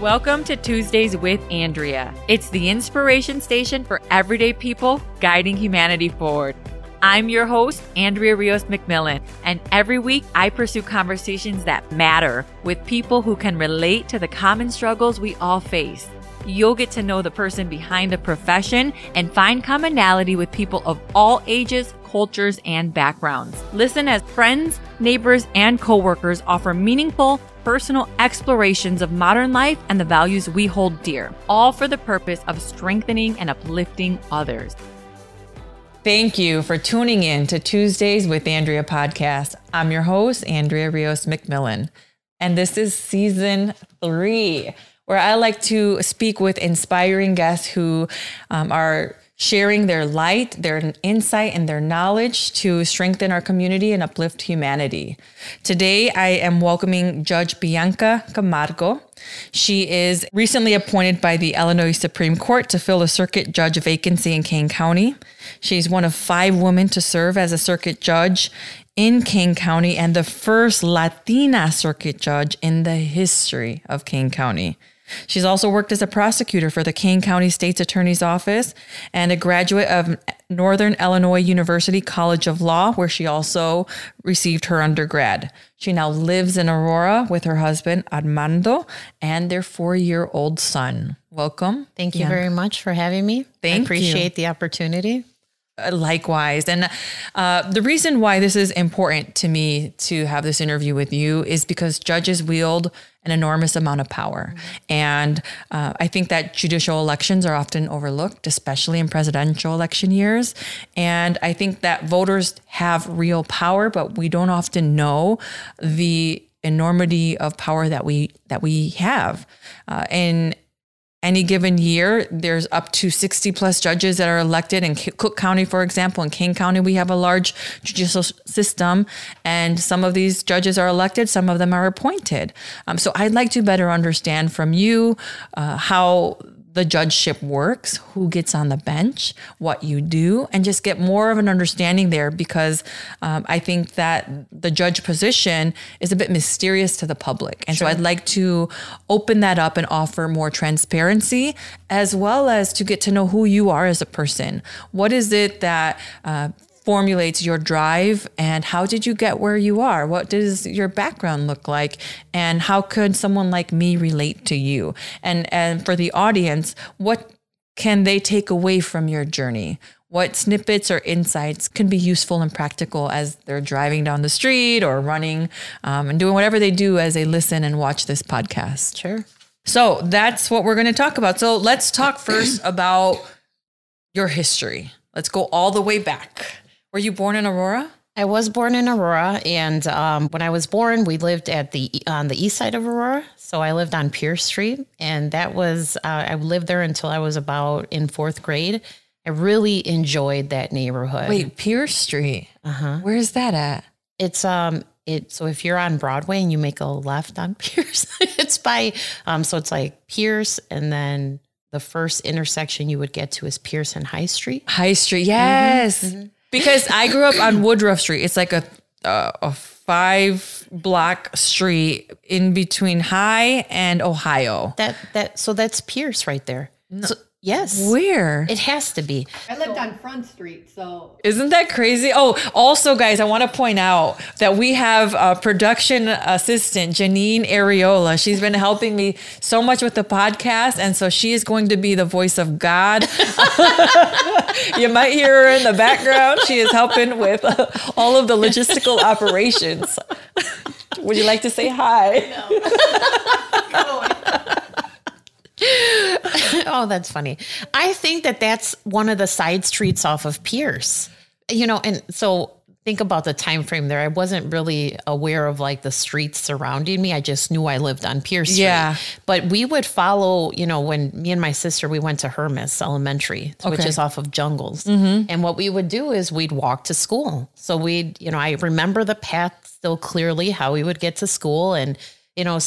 Welcome to Tuesdays with Andrea. It's the inspiration station for everyday people guiding humanity forward. I'm your host, Andrea Rios McMillan, and every week I pursue conversations that matter with people who can relate to the common struggles we all face. You'll get to know the person behind the profession and find commonality with people of all ages, cultures, and backgrounds. Listen as friends, neighbors, and coworkers offer meaningful, personal explorations of modern life and the values we hold dear, all for the purpose of strengthening and uplifting others. Thank you for tuning in to Tuesdays with Andrea podcast. I'm your host, Andrea Rios McMillan, and this is season three, where I like to speak with inspiring guests who um, are sharing their light, their insight, and their knowledge to strengthen our community and uplift humanity. Today, I am welcoming Judge Bianca Camargo. She is recently appointed by the Illinois Supreme Court to fill a circuit judge vacancy in Kane County. She's one of five women to serve as a circuit judge in Kane County and the first Latina circuit judge in the history of Kane County. She's also worked as a prosecutor for the Kane County State's Attorney's Office and a graduate of Northern Illinois University College of Law, where she also received her undergrad. She now lives in Aurora with her husband, Armando, and their four year old son. Welcome. Thank you very much for having me. Thank I appreciate you. the opportunity. Likewise. And uh, the reason why this is important to me to have this interview with you is because judges wield an enormous amount of power. And uh, I think that judicial elections are often overlooked, especially in presidential election years. And I think that voters have real power, but we don't often know the enormity of power that we that we have. Uh, and any given year, there's up to 60 plus judges that are elected in Cook County, for example. In Kane County, we have a large judicial system, and some of these judges are elected, some of them are appointed. Um, so I'd like to better understand from you uh, how the judgeship works, who gets on the bench, what you do, and just get more of an understanding there because um, I think that the judge position is a bit mysterious to the public. And sure. so I'd like to open that up and offer more transparency as well as to get to know who you are as a person. What is it that uh, formulates your drive and how did you get where you are? What does your background look like? And how could someone like me relate to you? And and for the audience, what can they take away from your journey? What snippets or insights can be useful and practical as they're driving down the street or running um, and doing whatever they do as they listen and watch this podcast? Sure. So that's what we're going to talk about. So let's talk first about your history. Let's go all the way back. Were you born in Aurora? I was born in Aurora, and um, when I was born, we lived at the on the east side of Aurora. So I lived on Pierce Street, and that was uh, I lived there until I was about in fourth grade. I really enjoyed that neighborhood. Wait, Pierce Street. Uh huh. Where is that at? It's um it so if you're on Broadway and you make a left on Pierce, it's by um so it's like Pierce and then the first intersection you would get to is Pierce and High Street. High Street, yes. Mm-hmm, mm-hmm because I grew up on Woodruff Street. It's like a uh, a five block street in between High and Ohio. That that so that's Pierce right there. No. So, Yes. Where? It has to be. I lived on Front Street, so. Isn't that crazy? Oh, also, guys, I want to point out that we have a production assistant, Janine Areola. She's been helping me so much with the podcast. And so she is going to be the voice of God. you might hear her in the background. She is helping with all of the logistical operations. Would you like to say hi? No. oh, that's funny. I think that that's one of the side streets off of Pierce. You know, and so think about the time frame there. I wasn't really aware of like the streets surrounding me. I just knew I lived on Pierce Street. Yeah. But we would follow, you know, when me and my sister we went to Hermes Elementary, okay. which is off of Jungles. Mm-hmm. And what we would do is we'd walk to school. So we'd, you know, I remember the path still clearly how we would get to school and you know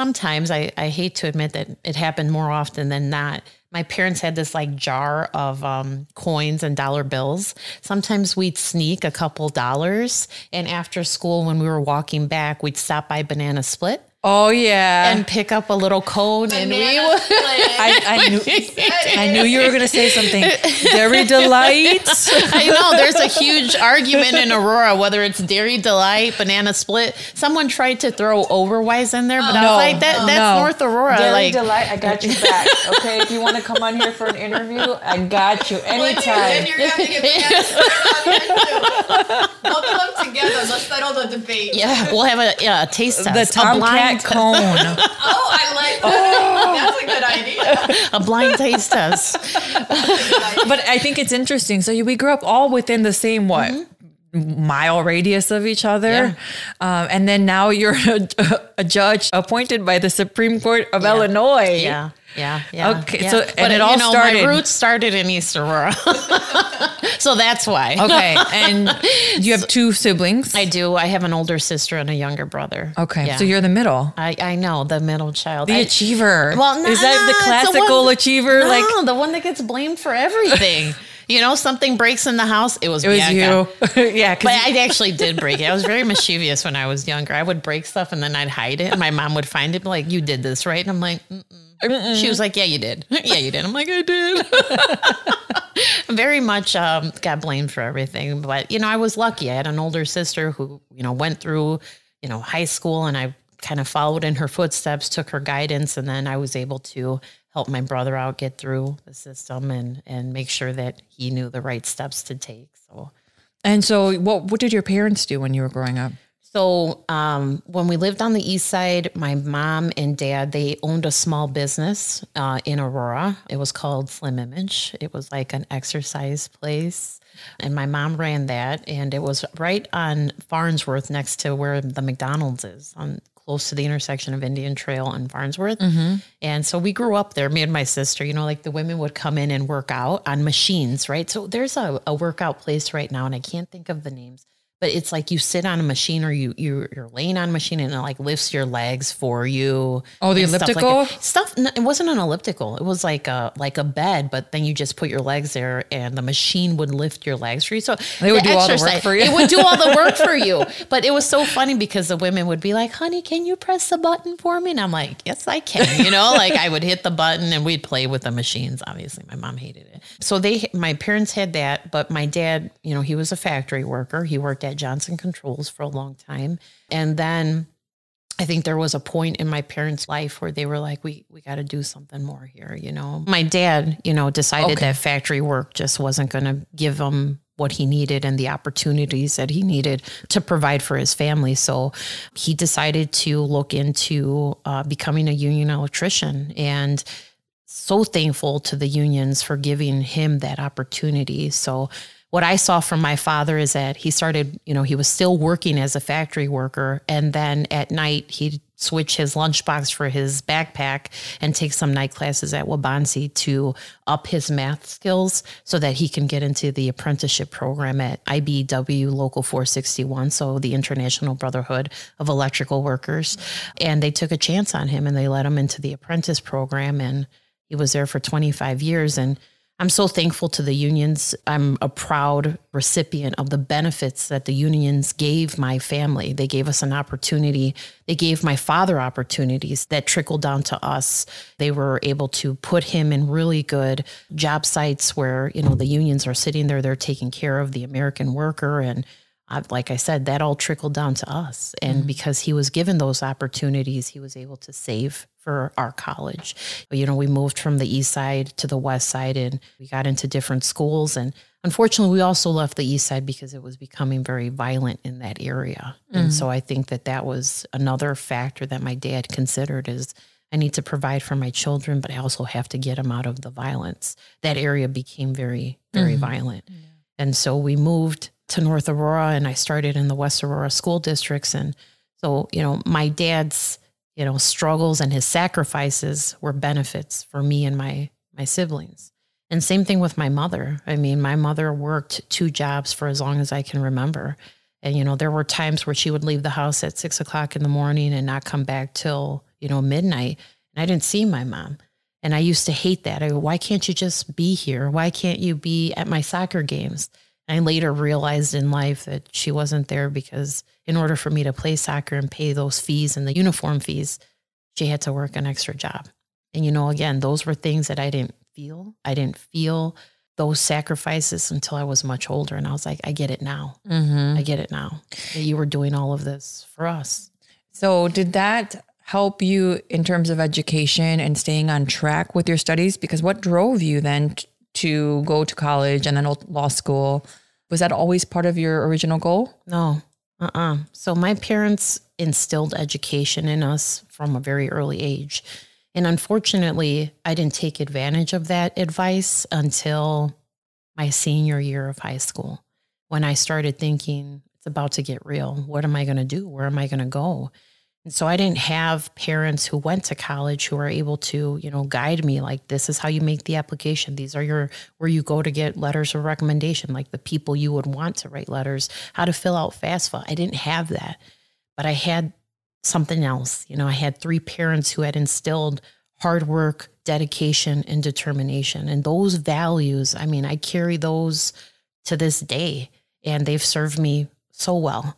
sometimes I, I hate to admit that it happened more often than not. My parents had this like jar of um, coins and dollar bills. Sometimes we'd sneak a couple dollars. And after school, when we were walking back, we'd stop by Banana Split Oh yeah. and pick up a little cone and we would. split. I, I knew I knew you were gonna say something. Dairy delight. I know there's a huge argument in Aurora whether it's Dairy Delight, Banana Split. Someone tried to throw Oberweis in there, but I No, was like, that, that's no. North Aurora. Dairy like, delight. I got you back. Okay, if you want to come on here for an interview, I got you When you- anytime. Then you're gonna have to get banana split on here too. We'll come together. Let's settle the debate. yeah, we'll have a, yeah, a taste The test. a blind, Tomcat cone. Oh, I like that. Oh. That's a good idea. a blind taste test. but I think it's interesting. So we grew up all within the same what mm-hmm. Mile radius of each other, um, and then now you're a, a judge appointed by the Supreme Court of Illinois. Yeah. Yeah, yeah. Okay, yeah. so- and but it you all know, started- My roots started in East Aurora, so that's why. Okay, and you have two siblings. I do. I have an older sister and a younger brother. okay, Yeah. so you're the middle, I, I know the middle child. the I- achiever. Well, is that the classical one- achiever? No, Like the one that gets blamed for everything. You know, something breaks in the house. It was it was Bianca. you. yeah, But I actually did break it. I was very mischievous when I was younger. I would break stuff and then I'd hide it, and my mom would find it, like, "You did this, right?" And I'm like, Mm-mm. She was like, "Yeah, you did. yeah, you did." I'm like, "I did." very much um, got blamed for everything, but you know, I was lucky. I had an older sister who you know went through you know high school, and I kind of followed in her footsteps, took her guidance, and then I was able to help my brother out get through the system and and make sure that he knew the right steps to take. So. and so what? What did your parents do when you were growing up? So um, when we lived on the east side, my mom and dad they owned a small business uh, in Aurora. It was called Slim Image. It was like an exercise place, and my mom ran that. And it was right on Farnsworth, next to where the McDonald's is, on close to the intersection of Indian Trail and Farnsworth. Mm-hmm. And so we grew up there. Me and my sister. You know, like the women would come in and work out on machines, right? So there's a, a workout place right now, and I can't think of the names but it's like you sit on a machine or you you you're laying on a machine and it like lifts your legs for you. Oh, the and stuff like elliptical? Stuff. no, it wasn't an elliptical. It was like a like a bed, but then you just put your legs there and the machine would lift your legs for you. So They would the do all the work for you. It would do all the work for you. But it was so funny because the women would be like, "Honey, can you press the button for me?" And I'm like, "Yes, I can." You know, like I would hit the button and we'd play with the machines. Obviously, my mom hated it. So they, my parents had that, but my dad, you know, he was a factory worker. He worked at Johnson Controls for a long time, and then I think there was a point in my parents' life where they were like, we we got to do something more here, you know. My dad, you know, decided Okay. that factory work just wasn't going to give him what he needed and the opportunities that he needed to provide for his family. So he decided to look into uh, becoming a union electrician and so thankful to the unions for giving him that opportunity. So what I saw from my father is that he started, you know, he was still working as a factory worker. And then at night, he'd switch his lunchbox for his backpack and take some night classes at Waubonsee to up his math skills so that he can get into the apprenticeship program at IBEW Local 461, so the International Brotherhood of Electrical Workers. And they took a chance on him and they let him into the apprentice program. And he was there for 25 years. And I'm so thankful to the unions. I'm a proud recipient of the benefits that the unions gave my family. They gave us an opportunity. They gave my father opportunities that trickled down to us. They were able to put him in really good job sites where, you know, the unions are sitting there, they're taking care of the American worker. And I, like I said, that all trickled down to us. And mm-hmm. because he was given those opportunities, he was able to save for our college. You know, we moved from the east side to the west side and we got into different schools. And unfortunately, we also left the east side because it was becoming very violent in that area. And mm. so I think that that was another factor that my dad considered is I need to provide for my children, but I also have to get them out of the violence. That area became very, very mm-hmm. violent. And so we moved to North Aurora and I started in the West Aurora school districts. And so, you know, my dad's, you know, struggles and his sacrifices were benefits for me and my my siblings. And same thing with my mother. I mean, my mother worked two jobs for as long as I can remember. And, you know, there were times where she would leave the house at six o'clock in the morning and not come back till, you know, midnight. And I didn't see my mom. And I used to hate that. I go, why can't you just be here? Why can't you be at my soccer games? I later realized in life that she wasn't there because in order for me to play soccer and pay those fees and the uniform fees, she had to work an extra job. And you know, again, those were things that I didn't feel. I didn't feel those sacrifices until I was much older. And I was like, I get it now. Mm-hmm. I get it now that you were doing all of this for us. So, did that help you in terms of education and staying on track with your studies? Because what drove you then to go to college and then law school? Was that always part of your original goal? No, uh uh So, my parents instilled education in us from a very early age. And unfortunately, I didn't take advantage of that advice until my senior year of high school when I started thinking it's about to get real. What am I going to do? Where am I going to go? And so I didn't have parents who went to college who were able to, you know, guide me like this is how you make the application. These are your where you go to get letters of recommendation, like the people you would want to write letters, how to fill out FAFSA. I didn't have that. But I had something else. You know, I had three parents who had instilled hard work, dedication, and determination. And those values, I mean, I carry those to this day, and they've served me so well.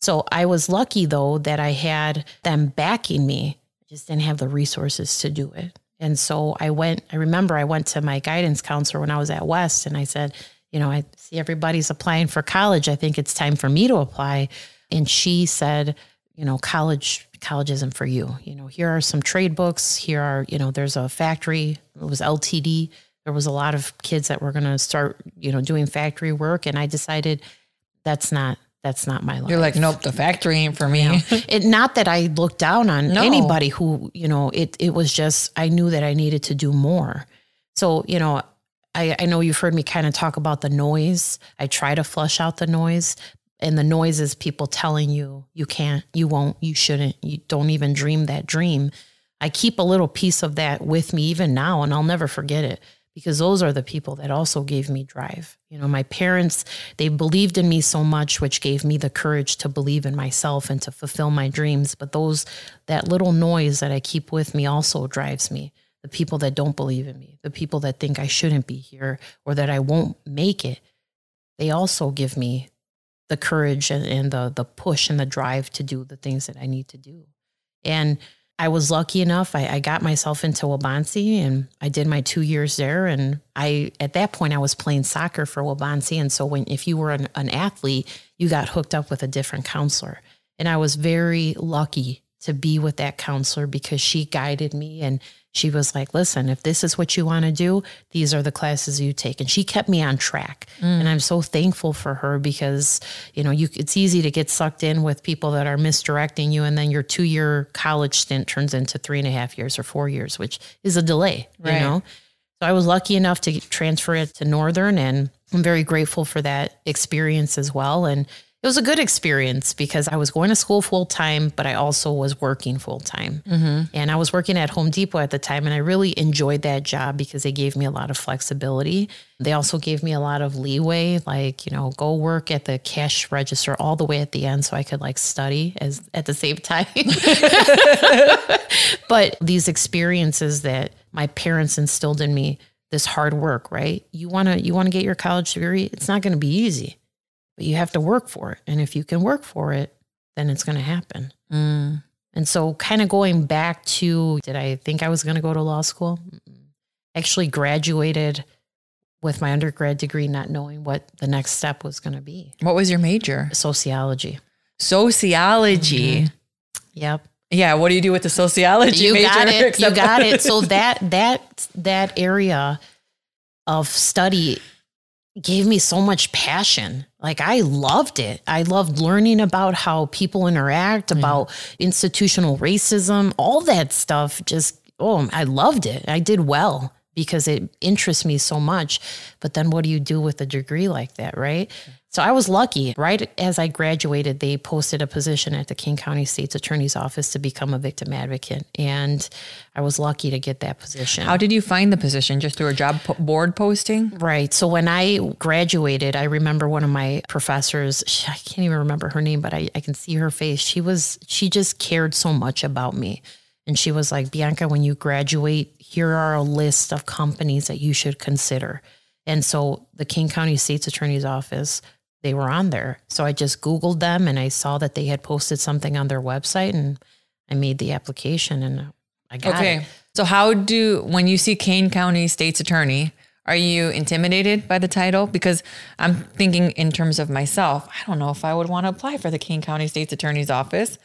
So I was lucky though that I had them backing me. I just didn't have the resources to do it. And so I went, I remember I went to my guidance counselor when I was at West and I said, you know, I see everybody's applying for college. I think it's time for me to apply. And she said, you know, college college isn't for you. You know, here are some trade books. Here are, you know, there's a factory. It was LTD. There was a lot of kids that were going to start, you know, doing factory work, and I decided that's not that's not my life. You're like, nope, the factory ain't for me. it not that I looked down on No. anybody who, you know, it it was just I knew that I needed to do more. So, you know, I, I know you've heard me kind of talk about the noise. I try to flush out the noise. And the noise is people telling you you can't, you won't, you shouldn't, you don't even dream that dream. I keep a little piece of that with me even now, and I'll never forget it because those are the people that also gave me drive. You know, my parents, they believed in me so much, which gave me the courage to believe in myself and to fulfill my dreams. But those, that little noise that I keep with me also drives me. The people that don't believe in me, the people that think I shouldn't be here or that I won't make it, they also give me the courage and, the the push and the drive to do the things that I need to do. And I was lucky enough. I, I got myself into Waubonsee and I did my two years there. And I at that point I was playing soccer for Waubonsee. And so when if you were an, an athlete, you got hooked up with a different counselor. And I was very lucky to be with that counselor because she guided me and she was like, listen, if this is what you want to do, these are the classes you take. And she kept me on track. And I'm so thankful for her because, you know, you it's easy to get sucked in with people that are misdirecting you. And then your two year college stint turns into three and a half years or four years, which is a delay, you know? So I was lucky enough to transfer it to Northern and I'm very grateful for that experience as well. And it was a good experience because I was going to school full time, but I also was working full time. Mm-hmm. And I was working at Home Depot at the time, and I really enjoyed that job because they gave me a lot of flexibility. They also gave me a lot of leeway, like, you know, go work at the cash register all the way at the end so I could like study as at the same time. but these experiences that my parents instilled in me, this hard work, right? You want to you want to get your college degree, it's not going to be easy. But you have to work for it. And if you can work for it, then it's going to happen. Mm. And so, kind of going back to did I think I was going to go to law school? Actually, graduated with my undergrad degree, not knowing what the next step was going to be What was your major? sociology. Sociology. Yep. Yeah. What do you do with the sociology you major? got it. You got it. So that that that area of study gave me so much passion. Like I loved it. I loved learning about how people interact, about institutional racism, all that stuff. Just oh, I loved it. I did well because it interests me so much. But then what do you do with a degree like that, right? So I was lucky. Right as I graduated, they posted a position at the Kane County State's Attorney's Office to become a victim advocate. And I was lucky to get that position. How did you find the position? Just through a job po- board posting? Right. So when I graduated, I remember one of my professors, she- I can't even remember her name, but I, I can see her face. She was, she just cared so much about me. And she was like, Bianca, when you graduate, here are a list of companies that you should consider. And so the Kane County State's Attorney's Office, they were on there. So I just Googled them and I saw that they had posted something on their website and I made the application and I got Okay. it. So how do when you see Kane County State's Attorney, are you intimidated by the title? Because I'm thinking in terms of myself, I don't know if I would want to apply for the Kane County State's Attorney's office.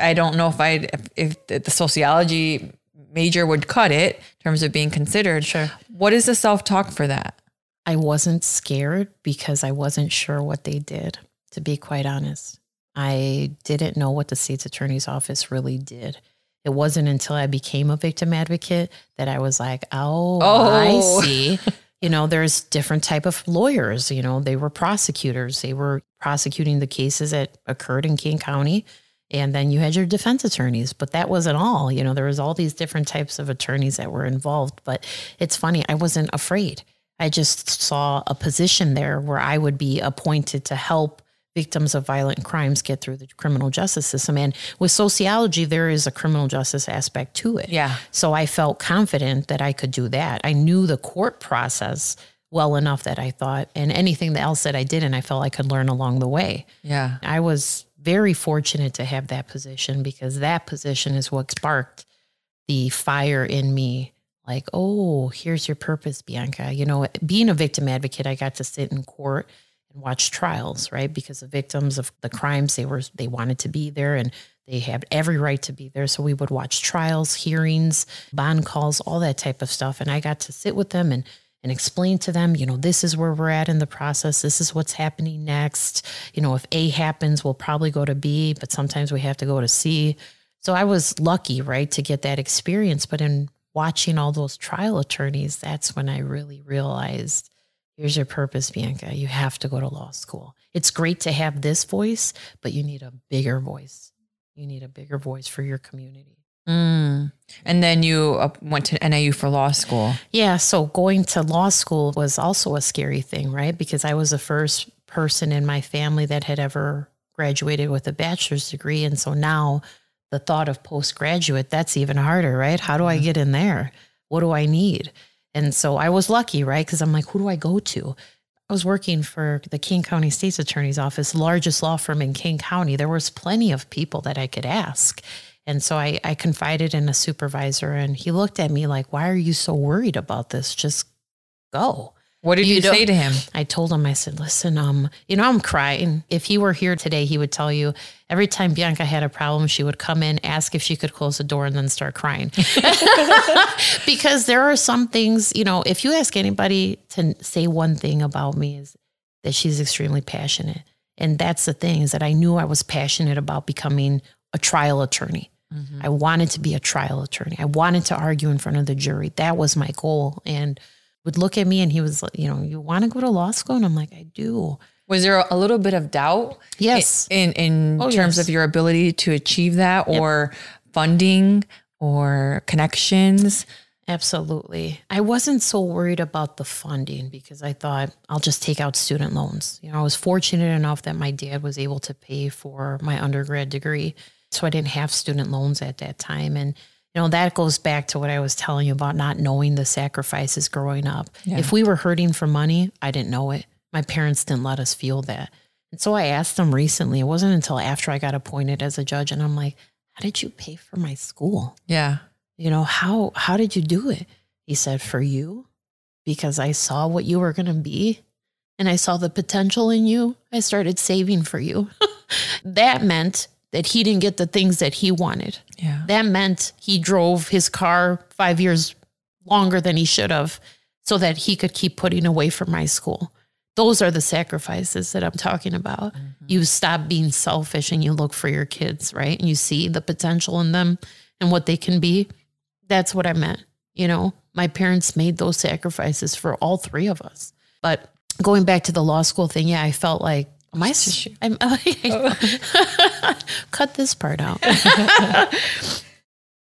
I don't know if I if, if the sociology major would cut it in terms of being considered. Sure. What is the self talk for that? I wasn't scared because I wasn't sure what they did, to be quite honest. I didn't know what the state's attorney's office really did. It wasn't until I became a victim advocate that I was like, oh, Oh. I see. you know, there's different type of lawyers. You know, they were prosecutors. They were prosecuting the cases that occurred in Kane County. And then you had your defense attorneys, but that wasn't all. You know, there was all these different types of attorneys that were involved. But it's funny, I wasn't afraid. I just saw a position there where I would be appointed to help victims of violent crimes get through the criminal justice system. And with sociology, there is a criminal justice aspect to it. Yeah. So I felt confident that I could do that. I knew the court process well enough that I thought, and anything else that I didn't, I felt I could learn along the way. Yeah. I was very fortunate to have that position because that position is what sparked the fire in me. Like, oh, here's your purpose, Bianca. You know, being a victim advocate, I got to sit in court and watch trials, right? Because the victims of the crimes, they were they wanted to be there and they had every right to be there. So we would watch trials, hearings, bond calls, all that type of stuff. And I got to sit with them and and explain to them, you know, this is where we're at in the process. This is what's happening next. You know, if A happens, we'll probably go to B, but sometimes we have to go to C. So I was lucky, right, to get that experience. But in watching all those trial attorneys, that's when I really realized here's your purpose, Bianca. You have to go to law school. It's great to have this voice, but you need a bigger voice. You need a bigger voice for your community. Mm. And then you went to NIU for law school. Yeah. So going to law school was also a scary thing, right? Because I was the first person in my family that had ever graduated with a bachelor's degree. And so now the thought of postgraduate, that's even harder, right? How do I get in there? What do I need? And so I was lucky, right? Because I'm like, who do I go to? I was working for the Kane County State's Attorney's Office, largest law firm in Kane County. There was plenty of people that I could ask. And so I, I confided in a supervisor and he looked at me like, why are you so worried about this? Just go. What did you, You say to him? I told him, I said, listen, um, you know, I'm crying. If he were here today, he would tell you every time Bianca had a problem, she would come in, ask if she could close the door, and then start crying. because there are some things, you know, if you ask anybody to say one thing about me is that she's extremely passionate. And that's the thing is that I knew I was passionate about becoming a trial attorney. I wanted to be a trial attorney. I wanted to argue in front of the jury. That was my goal. And would look at me and he was like, you know, you want to go to law school? And I'm like, I do. Was there a little bit of doubt? Yes. In in Oh, terms yes. of your ability to achieve that, or funding, or connections? Absolutely. I wasn't so worried about the funding because I thought I'll just take out student loans. You know, I was fortunate enough that my dad was able to pay for my undergrad degree. So I didn't have student loans at that time. And, you know, that goes back to what I was telling you about not knowing the sacrifices growing up. If we were hurting for money, I didn't know it. My parents didn't let us feel that. And so I asked them recently, it wasn't until after I got appointed as a judge, and I'm like, how did you pay for my school? Yeah. you know how how did you do it he said for you because i saw what you were going to be and i saw the potential in you i started saving for you that meant that he didn't get the things that he wanted Yeah. that meant he drove his car 5 years longer than he should have so that he could keep putting away for my school those are the sacrifices that I'm talking about. Mm-hmm. You stop being selfish and you look for your kids, right? And you see the potential in them and what they can be. That's what I meant. You know, my parents made those sacrifices for all three of us. But going back to the law school thing, yeah, I felt like my s- I'm, oh, cut this part out.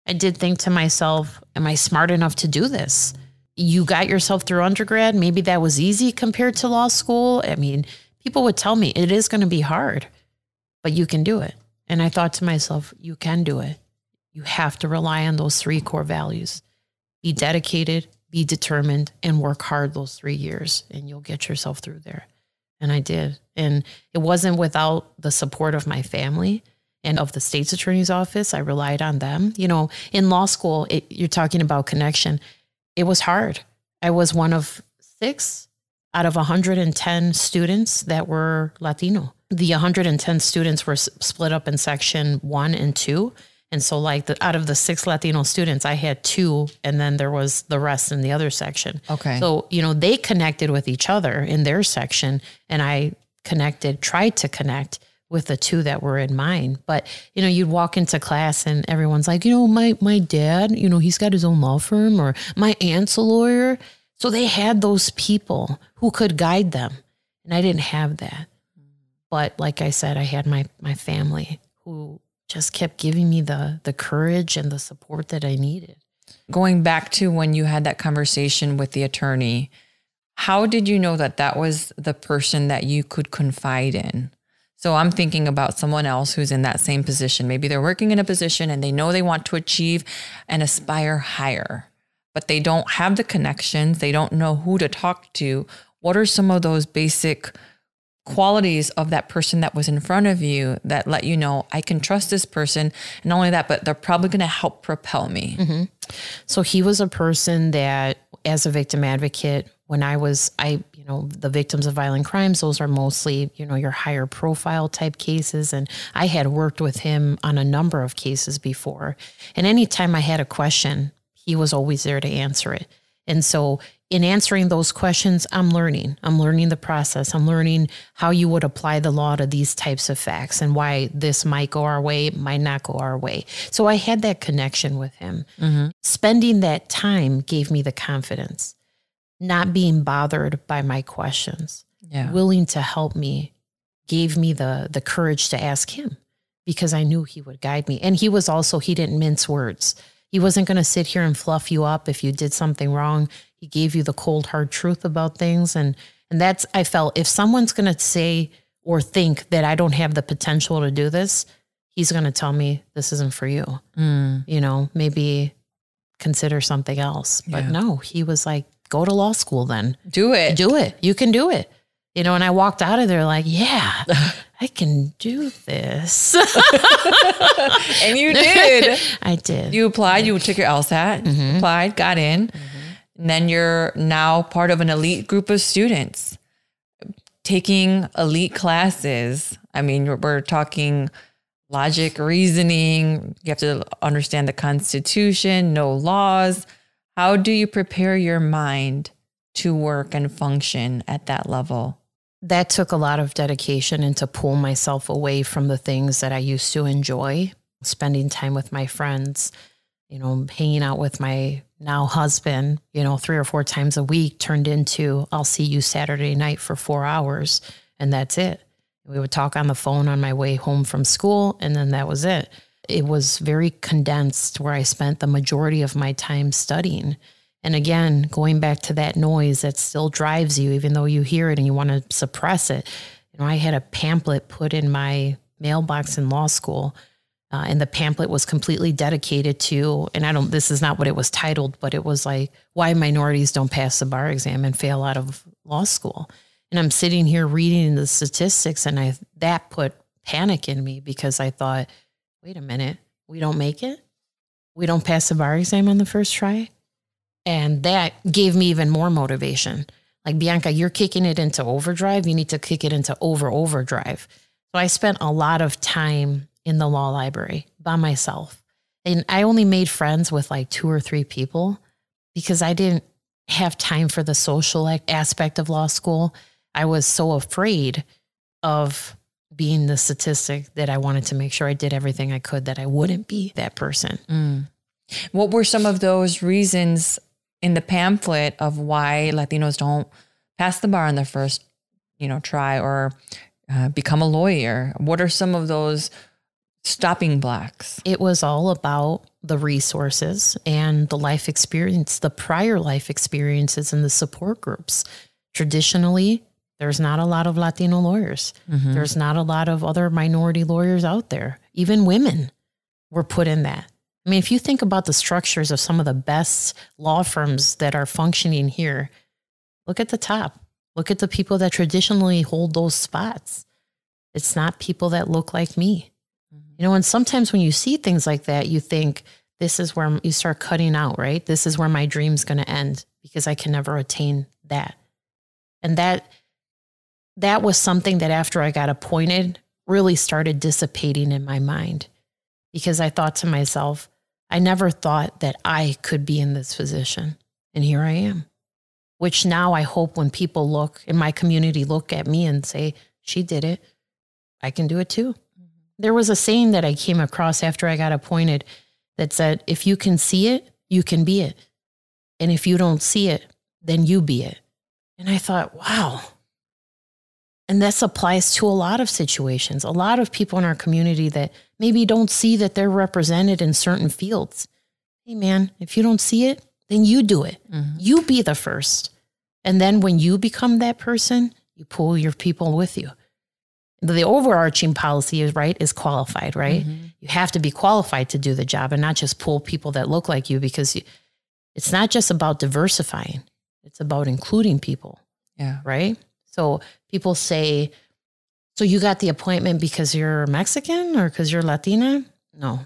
I did think to myself, am I smart enough to do this? You got yourself through undergrad. Maybe that was easy compared to law school. I mean, people would tell me it is going to be hard, but you can do it. And I thought to myself, you can do it. You have to rely on those three core values be dedicated, be determined, and work hard those three years, and you'll get yourself through there. And I did. And it wasn't without the support of my family and of the state's attorney's office. I relied on them. You know, in law school, it, you're talking about connection. It was hard. I was one of six out of 110 students that were Latino. The 110 students were split up in section one and two. And so, like, the, out of the six Latino students, I had two, and then there was the rest in the other section. Okay. So, you know, they connected with each other in their section, and I connected, tried to connect with the two that were in mine. But, you know, you'd walk into class and everyone's like, you know, my my dad, you know, he's got his own law firm or my aunt's a lawyer. So they had those people who could guide them. And I didn't have that. But like I said, I had my my family who just kept giving me the the courage and the support that I needed. Going back to when you had that conversation with the attorney, how did you know that that was the person that you could confide in? So I'm thinking about someone else who's in that same position. Maybe they're working in a position and they know they want to achieve and aspire higher, but they don't have the connections. They don't know who to talk to. What are some of those basic qualities of that person that was in front of you that let you know I can trust this person? And not only that, but they're probably going to help propel me. Mm-hmm. So he was a person that, as a victim advocate, when I was, I, you know, the victims of violent crimes, those are mostly, you know, your higher profile type cases. And I had worked with him on a number of cases before. And anytime I had a question, he was always there to answer it. And so in answering those questions, I'm learning. I'm learning the process. I'm learning how you would apply the law to these types of facts and why this might go our way, might not go our way. So I had that connection with him. Mm-hmm. Spending that time gave me the confidence, not being bothered by my questions, Yeah. willing to help me, gave me the the courage to ask him because I knew he would guide me. And he was also he didn't mince words. He wasn't going to sit here and fluff you up if you did something wrong. He gave you the cold hard truth about things and and that's I felt if someone's going to say or think that I don't have the potential to do this, he's going to tell me this isn't for you. Mm. You know, maybe consider something else. But Yeah. no, he was like go to law school then. Do it. Do it. You can do it. You know, and I walked out of there like, yeah, I can do this. and you did. I did. You applied, you took your LSAT, applied, got in. And then you're now part of an elite group of students taking elite classes. I mean, we're, talking logic, reasoning. You have to understand the Constitution, know laws. How do you prepare your mind to work and function at that level? that took a lot of dedication and to pull myself away from the things that I used to enjoy, spending time with my friends, you know, hanging out with my now husband, you know, three or four times a week turned into I'll see you Saturday night for 4 hours and that's it. We would talk on the phone on my way home from school and then that was it. It was very condensed where I spent the majority of my time studying. And again, going back to that noise that still drives you, even though you hear it and you want to suppress it. You know, I had a pamphlet put in my mailbox in law school, uh, and the pamphlet was completely dedicated to, and I don't, this is not what it was titled, but it was like, why minorities don't pass the bar exam and fail out of law school. And I'm sitting here reading the statistics, and I, that put panic in me because I thought, wait a minute, we don't make it? We don't pass the bar exam on the first try? And that gave me even more motivation. Like, Bianca, you're kicking it into overdrive. You need to kick it into over overdrive. So I spent a lot of time in the law library by myself. And I only made friends with like two or three people because I didn't have time for the social aspect of law school. I was so afraid of being the statistic that I wanted to make sure I did everything I could that I wouldn't be that person. What were some of those reasons in the pamphlet of why Latinos don't pass the bar on their first, you know, try or uh, become a lawyer? What are some of those stopping blocks? it was all about the resources and the life experience, the prior life experiences and the support groups. Traditionally, there's not a lot of Latino lawyers. Mm-hmm. There's not a lot of other minority lawyers out there. Even women were put in that. I mean, if you think about the structures of some of the best law firms that are functioning here, look at the top. Look at the people that traditionally hold those spots. It's not people that look like me. You know, and sometimes when you see things like that, you think, this is where you start cutting out, right? This is where my dream's going to end because I can never attain that. And that that was something that after I got appointed really started dissipating in my mind because I thought to myself, I never thought that I could be in this position. And here I am. Which now I hope when people look in my community look at me and say, she did it, I can do it too. There was a saying that I came across after I got appointed that said, if you can see it, you can be it. And if you don't see it, then you be it. And I thought, wow. And this applies to a lot of situations. A lot of people in our community that maybe don't see that they're represented in certain fields. Hey, man, if you don't see it, then you do it. Mm-hmm. You be the first. And then when you become that person, you pull your people with you. The overarching policy is right is qualified, right? Mm-hmm. You have to be qualified to do the job and not just pull people that look like you because you, it's not just about diversifying. It's about including people Yeah. right? So people say, so you got the appointment because you're Mexican or because you're Latina? No,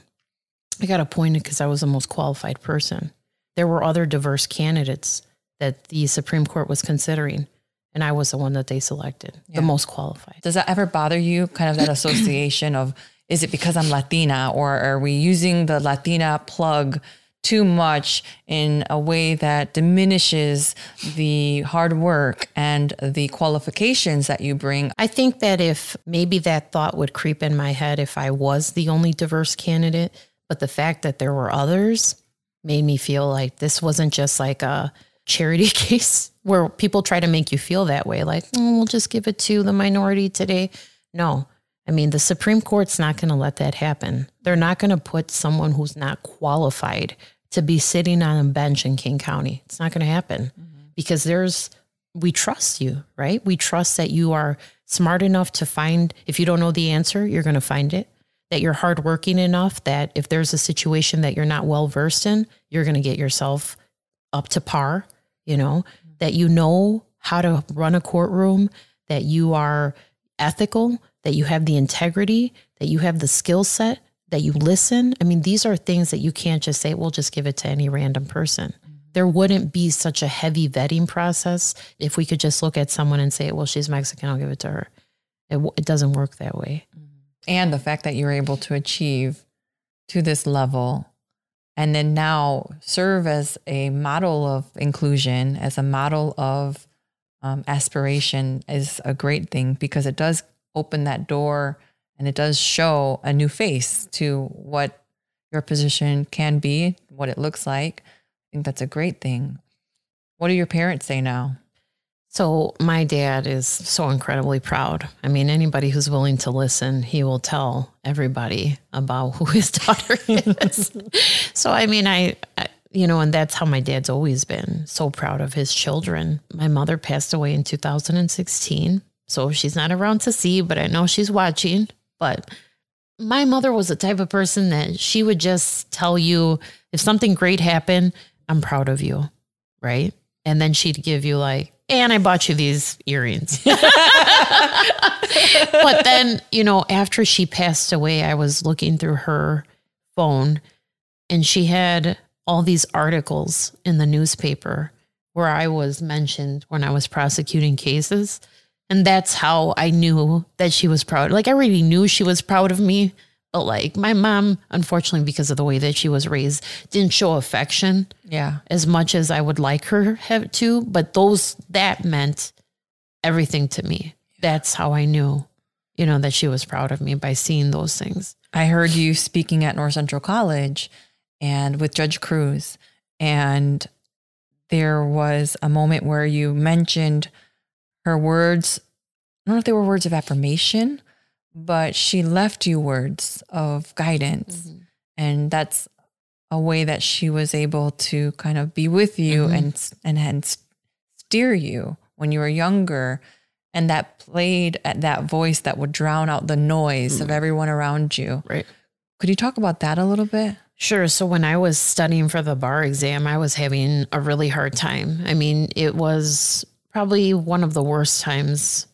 I got appointed because I was the most qualified person. There were other diverse candidates that the Supreme Court was considering, and I was the one that they selected, Yeah. the most qualified. Does that ever bother you? Kind of that association of is it because I'm Latina or are we using the Latina plug too much in a way that diminishes the hard work and the qualifications that you bring? I think that if maybe that thought would creep in my head if I was the only diverse candidate, but the fact that there were others made me feel like this wasn't just like a charity case where people try to make you feel that way, like, "Mm, we'll just give it to the minority today. No. I mean, the Supreme Court's not going to let that happen. They're not going to put someone who's not qualified to be sitting on a bench in Kane County. It's not going to happen because there's we trust you, right? We trust that you are smart enough to find, if you don't know the answer, you're going to find it. That you're hardworking enough that if there's a situation that you're not well versed in, you're going to get yourself up to par, you know, mm-hmm. that you know how to run a courtroom, that you are ethical, that you have the integrity, that you have the skill set, that you listen. I mean, these are things that you can't just say, we'll just give it to any random person mm-hmm. there wouldn't be such a heavy vetting process if we could just look at someone and say, well, she's Mexican, I'll give it to her. It, w- it doesn't work that way. Mm-hmm. and the fact that you're able to achieve to this level and then now serve as a model of inclusion as a model of um, aspiration is a great thing because it does open that door and it does show a new face to what your position can be what it looks like. I think that's a great thing. What do your parents say now So my dad is so incredibly proud. I mean, anybody who's willing to listen, he will tell everybody about who his daughter is. so I mean, I, I, you know, and that's how my dad's always been so proud of his children. My mother passed away in 2016, so she's not around to see, but I know she's watching. But my mother was the type of person that she would just tell you if something great happened, I'm proud of you, right? And then she'd give you like, and I bought you these earrings. but then, you know, after she passed away, I was looking through her phone and she had all these articles in the newspaper where I was mentioned when I was prosecuting cases. And that's how I knew that she was proud. Like I already knew she was proud of me, but like my mom, unfortunately, because of the way that she was raised, didn't show affection yeah as much as I would like her have to, but those that meant everything to me. That's how I knew, you know, that she was proud of me by seeing those things. I heard you speaking at North Central College and with Judge Cruz. And there was a moment where you mentioned her words. I don't know if they were words of affirmation, but she left you words of guidance. And that's a way that she was able to kind of be with you Mhm. and, and and steer you when you were younger and that played at that voice that would drown out the noise of everyone around you Right. could you talk about that a little bit Sure. So when I was studying for the bar exam, I was having a really hard time. I mean, it was probably one of the worst times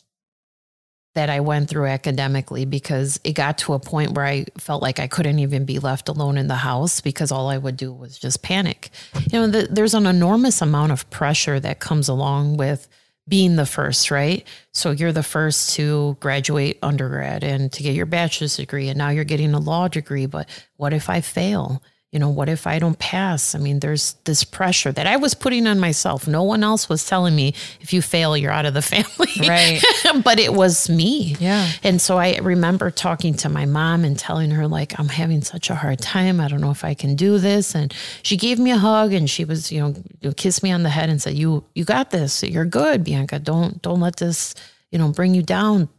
that I went through academically because it got to a point where I felt like I couldn't even be left alone in the house because all I would do was just panic. You know, the, there's an enormous amount of pressure that comes along with being the first, right? So you're the first to graduate undergrad and to get your bachelor's degree, and now you're getting a law degree. But what if I fail? You know, what if I don't pass? I mean, there's this pressure that I was putting on myself. No one else was telling me if you fail, you're out of the family. Right. but it was me. Yeah. And so I remember talking to my mom and telling her, like, I'm having such a hard time. I don't know if I can do this. And she gave me a hug and she was, you know, kissed me on the head and said, You you got this. You're good, Bianca. Don't don't let this, you know, bring you down.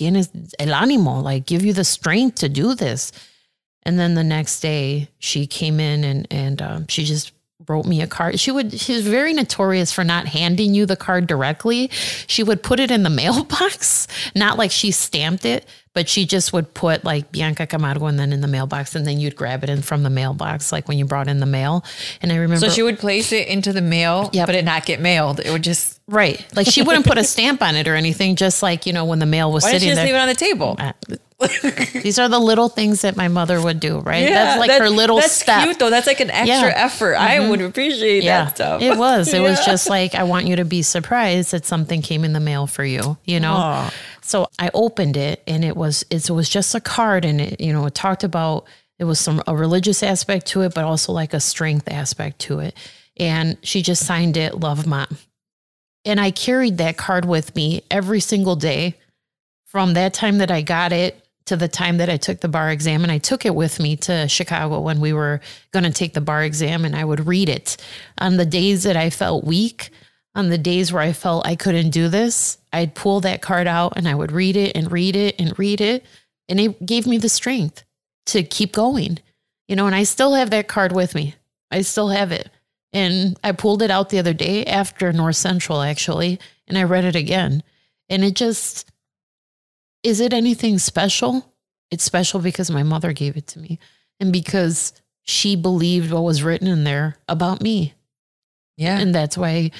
Tienes el ánimo, like give you the strength to do this. And then the next day, she came in and and um, she just wrote me a card. She would. She was very notorious for not handing you the card directly. She would put it in the mailbox, not like she stamped it, but she just would put like Bianca Camargo and then in the mailbox, and then you'd grab it in from the mailbox, like when you brought in the mail. And I remember, So she would place it into the mail, Yep. but it not get mailed. It would just. right, like she wouldn't put a stamp on it or anything, just like you know when the mail was Why sitting you just there. leave it on the table? Uh, These are the little things that my mother would do, right? Yeah, that's like that- her little that's step. cute though. That's like an extra Yeah. Mm-hmm. effort. I would appreciate yeah, that stuff. It was. It was just like I want you to be surprised that something came in the mail for you, you know. Aw. So I opened it and it was it was just a card and it you know it talked about it was some a religious aspect to it but also like a strength aspect to it. And she just signed it love mom. And I carried that card with me every single day from that time that I got it to the time that I took the bar exam. And I took it with me to Chicago when we were going to take the bar exam. And I would read it on the days that I felt weak, on the days where I felt I couldn't do this. I'd pull that card out and I would read it and read it and read it. And it gave me the strength to keep going, you know, and I still have that card with me. I still have it. And I pulled it out the other day after North Central, actually, and I read it again. And it just, is it anything special? It's special because my mother gave it to me and because she believed what was written in there about me. Yeah. And that's why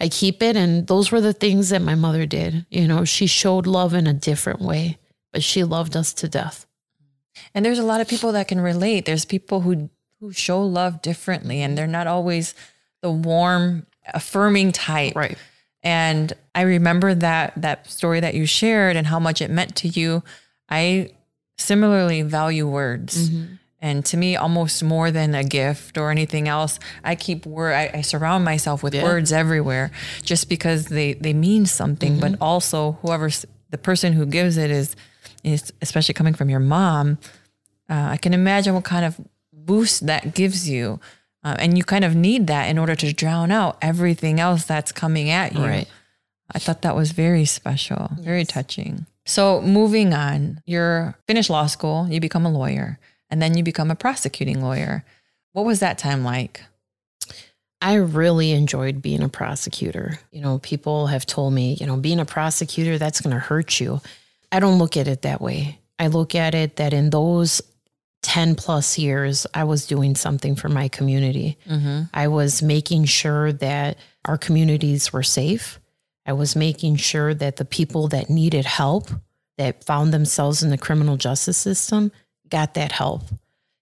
I keep it. And those were the things that my mother did. You know, she showed love in a different way, but she loved us to death. And there's a lot of people that can relate. There's people who who show love differently and they're not always the warm, affirming type. Right. And I remember that that story that you shared and how much it meant to you. I similarly value words. Mm-hmm. And to me, almost more than a gift or anything else, I keep word. I, I surround myself with Yeah. words everywhere, just because they they mean something. But also, whoever's the person who gives it is, is especially coming from your mom. Uh, I can imagine what kind of boost that gives you, uh, and you kind of need that in order to drown out everything else that's coming at you. Right. I thought that was very special, very touching. So moving on, you're finished law school, you become a lawyer, and then you become a prosecuting lawyer. What was that time like? I really enjoyed being a prosecutor. You know, people have told me, you know, being a prosecutor, that's going to hurt you. I don't look at it that way. I look at it that in those 10 plus years, I was doing something for my community. Mm-hmm. I was making sure that our communities were safe. I was making sure that the people that needed help, that found themselves in the criminal justice system, got that help.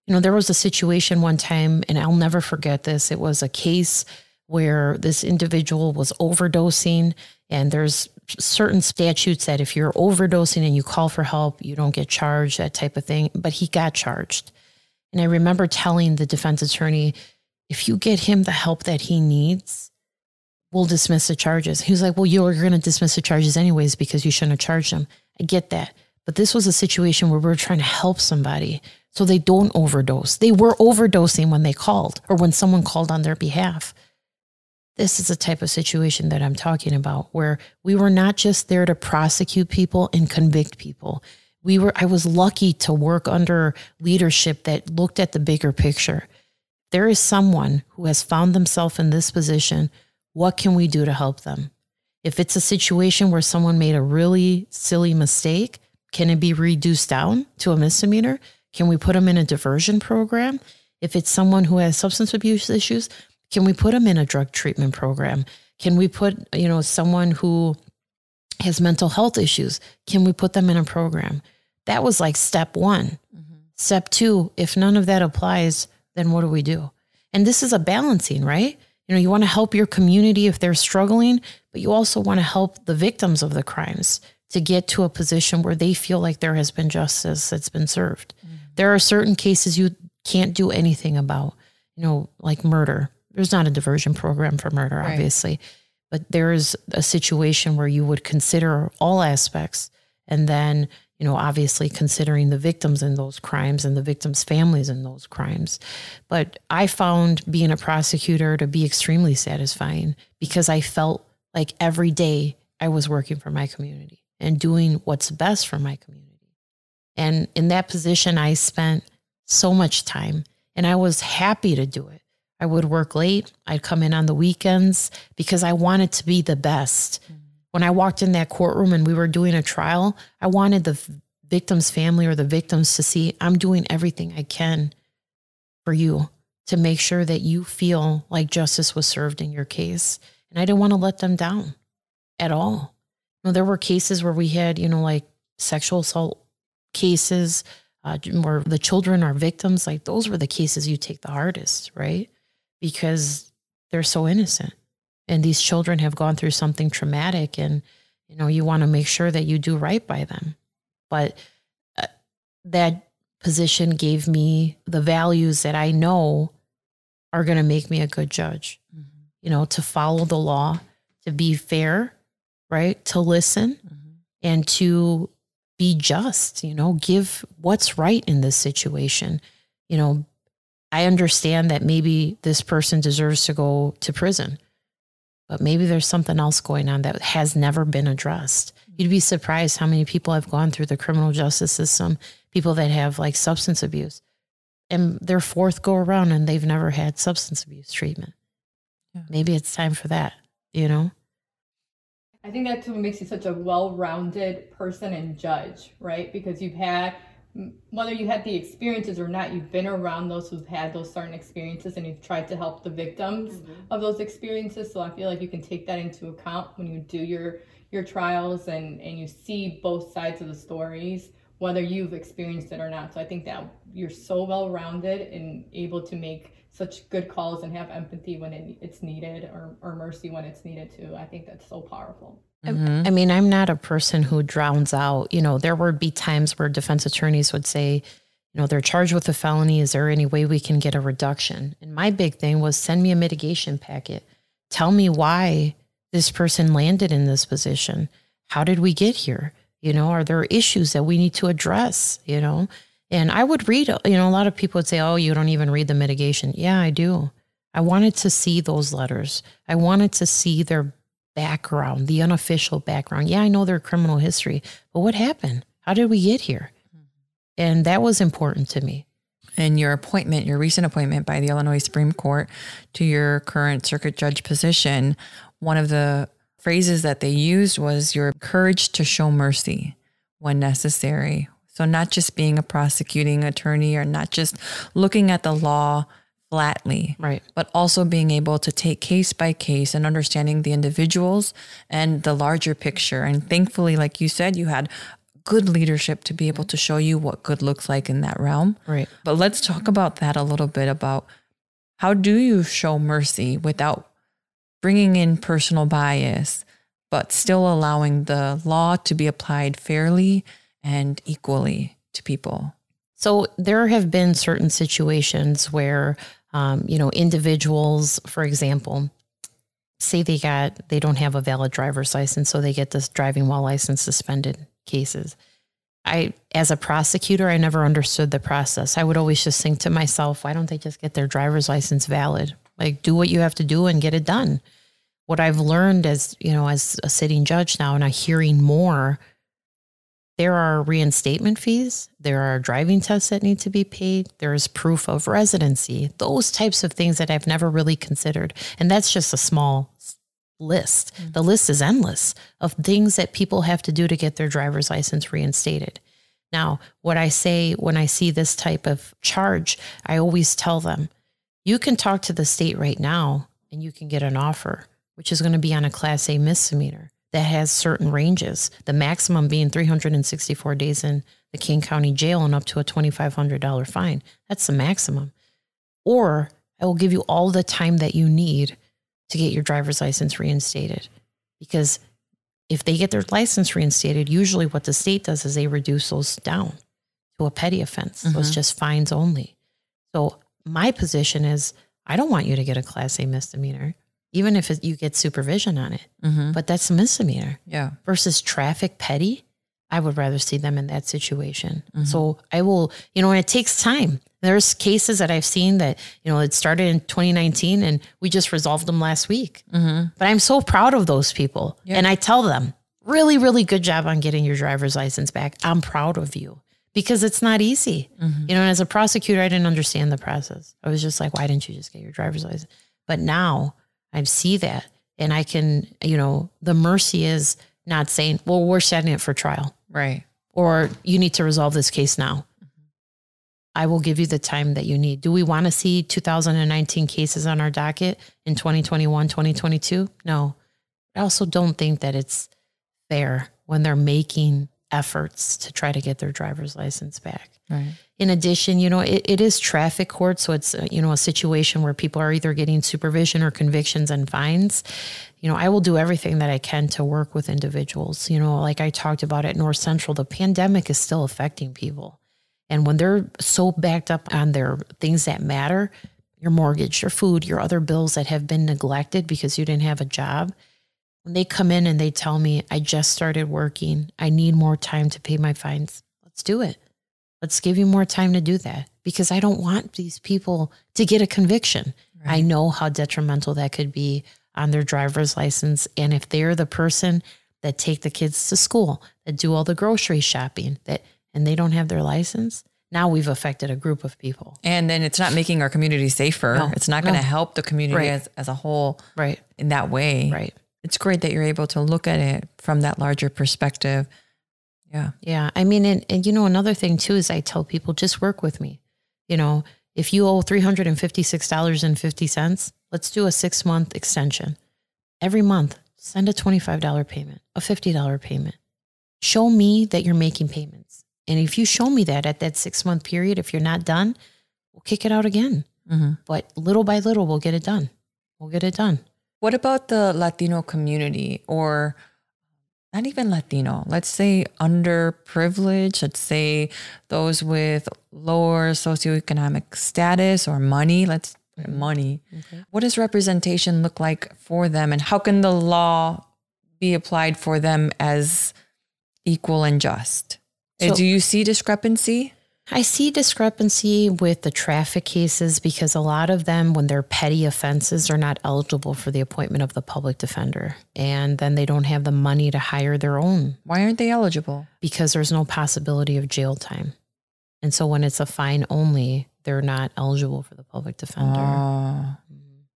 You know, there was a situation one time, and I'll never forget this. It was a case where this individual was overdosing, and there's certain statutes that if you're overdosing and you call for help, you don't get charged, that type of thing. But he got charged. And I remember telling the defense attorney, if you get him the help that he needs, we'll dismiss the charges. He was like, Well, you're going to dismiss the charges anyways because you shouldn't have charged him. I get that. But this was a situation where we were trying to help somebody so they don't overdose. They were overdosing when they called or when someone called on their behalf. This is the type of situation that I'm talking about where we were not just there to prosecute people and convict people. We were I was lucky to work under leadership that looked at the bigger picture. There is someone who has found themselves in this position. What can we do to help them? If it's a situation where someone made a really silly mistake, can it be reduced down to a misdemeanor? Can we put them in a diversion program? If it's someone who has substance abuse issues, can we put them in a drug treatment program? Can we put, you know, someone who has mental health issues, can we put them in a program? That was like step one. Mm-hmm. Step two, if none of that applies, then what do we do? And this is a balancing, right? You know, you want to help your community if they're struggling, but you also want to help the victims of the crimes to get to a position where they feel like there has been justice that's been served. There are certain cases you can't do anything about, you know, like murder. There's not a diversion program for murder, obviously, but there is a situation where you would consider all aspects and then you know obviously considering the victims in those crimes and the victims families in those crimes but i found being a prosecutor to be extremely satisfying because i felt like every day i was working for my community and doing what's best for my community and in that position i spent so much time and i was happy to do it i would work late i'd come in on the weekends because i wanted to be the best mm-hmm. when I walked in that courtroom and we were doing a trial, I wanted the victim's family or the victims to see I'm doing everything I can for you to make sure that you feel like justice was served in your case. And I didn't want to let them down at all. Know, there were cases where we had, you know, like sexual assault cases uh, where the children are victims. Like those were the cases you take the hardest, right? Because they're so innocent and these children have gone through something traumatic and you know you want to make sure that you do right by them but uh, that position gave me the values that i know are going to make me a good judge you know to follow the law to be fair right to listen mm-hmm. and to be just you know give what's right in this situation you know i understand that maybe this person deserves to go to prison but maybe there's something else going on that has never been addressed. Mm-hmm. You'd be surprised how many people have gone through the criminal justice system, people that have like substance abuse, and their fourth go around and they've never had substance abuse treatment. Maybe it's time for that, you know? I think that's what makes you such a well-rounded person and judge, right? Because you've had whether you had the experiences or not, you've been around those who've had those certain experiences and you've tried to help the victims Mm-hmm. of those experiences. So I feel like you can take that into account when you do your your trials and and you see both sides of the stories, whether you've experienced it or not. So I think that you're so well rounded and able to make such good calls and have empathy when it, it's needed or, or mercy when it's needed too. I think that's so powerful. Mm-hmm. I mean, I'm not a person who drowns out. You know, there would be times where defense attorneys would say, you know, they're charged with a felony. Is there any way we can get a reduction? And my big thing was send me a mitigation packet. Tell me why this person landed in this position. How did we get here? You know, are there issues that we need to address? You know, and I would read, you know, a lot of people would say, oh, you don't even read the mitigation. Yeah, I do. I wanted to see those letters. I wanted to see their background, the unofficial background. Yeah, I know their criminal history, but what happened? How did we get here? Mm-hmm. And that was important to me. and your appointment, your recent appointment by the Illinois Supreme Court to your current circuit judge position, one of the phrases that they used was your courage to show mercy when necessary. So, not just being a prosecuting attorney or not just looking at the law flatly, Right. but also being able to take case by case and understanding the individuals and the larger picture. And thankfully, like you said, you had good leadership to be able to show you what good looks like in that realm. Right. But let's talk about that a little bit about how do you show mercy without bringing in personal bias, but still allowing the law to be applied fairly and equally to people? So there have been certain situations where, um, you know, individuals, for example, say they got they don't have a valid driver's license, so they get this driving while license suspended cases. I, as a prosecutor, I never understood the process. I would always just think to myself, why don't they just get their driver's license valid? Like, do what you have to do and get it done. What I've learned as you know, as a sitting judge now, and I'm hearing more there are reinstatement fees. There are driving tests that need to be paid. There's proof of residency. Those types of things that I've never really considered. And that's just a small list. Mm-hmm. The list is endless of things that people have to do to get their driver's license reinstated. Now, what I say when I see this type of charge, I always tell them, you can talk to the state right now and you can get an offer, which is going to be on a class A misdemeanor that has certain ranges, the maximum being 364 days in the Kane County jail and up to a $2,500 fine. That's the maximum. Or I will give you all the time that you need to get your driver's license reinstated. Because if they get their license reinstated, usually what the state does is they reduce those down to a petty offense. So it's mm-hmm. just fines only. So my position is I don't want you to get a class A misdemeanor, even if it, you get supervision on it. Mm-hmm. But that's a misdemeanor Yeah. versus traffic petty. I would rather see them in that situation. Mm-hmm. So I will, you know, and it takes time. There's cases that I've seen that, you know, it started in 2019 and we just resolved them last week. Mm-hmm. But I'm so proud of those people. And I tell them, really, really good job on getting your driver's license back. I'm proud of you because it's not easy. You know, and as a prosecutor, I didn't understand the process. I was just like, why didn't you just get your driver's license? But now I see that and I can, you know, the mercy is not saying, well, we're setting it for trial Right. or you need to resolve this case now. I will give you the time that you need. Do we want to see 2019 cases on our docket in 2021, 2022? No. I also don't think that it's fair when they're making efforts to try to get their driver's license back. Right. In addition, you know, it, it is traffic court. So it's, you know, a situation where people are either getting supervision or convictions and fines. You know, I will do everything that I can to work with individuals. You know, like I talked about at North Central, the pandemic is still affecting people. And when they're so backed up on their things that matter, your mortgage, your food, your other bills that have been neglected because you didn't have a job, when they come in and they tell me, I just started working, I need more time to pay my fines, let's do it. Let's give you more time to do that because I don't want these people to get a conviction. I know how detrimental that could be on their driver's license. And if they're the person that take the kids to school, that do all the grocery shopping, that and they don't have their license, now we've affected a group of people. And then it's not making our community safer. No, it's not going to help the community Right. as, as a whole Right. in that way. Right. It's great that you're able to look at it from that larger perspective. Yeah. Yeah. I mean, and, and you know, another thing too is I tell people just work with me. You know, if you owe $356.50, let's do a six month extension. Every month, send a $25 payment, a $50 payment. Show me that you're making payments. And if you show me that at that six month period, if you're not done, we'll kick it out again. Mm-hmm. But little by little, we'll get it done. We'll get it done. What about the Latino community or not even Latino, let's say underprivileged, let's say those with lower socioeconomic status or money, let's put money. What does representation look like for them and how can the law be applied for them as equal and just? Uh, So- Do you see discrepancy? I see discrepancy with the traffic cases because a lot of them, when they're petty offenses, are not eligible for the appointment of the public defender. And then they don't have the money to hire their own Why aren't they eligible? because there's no possibility of jail time. And so when it's a fine only, they're not eligible for the public defender. Oh,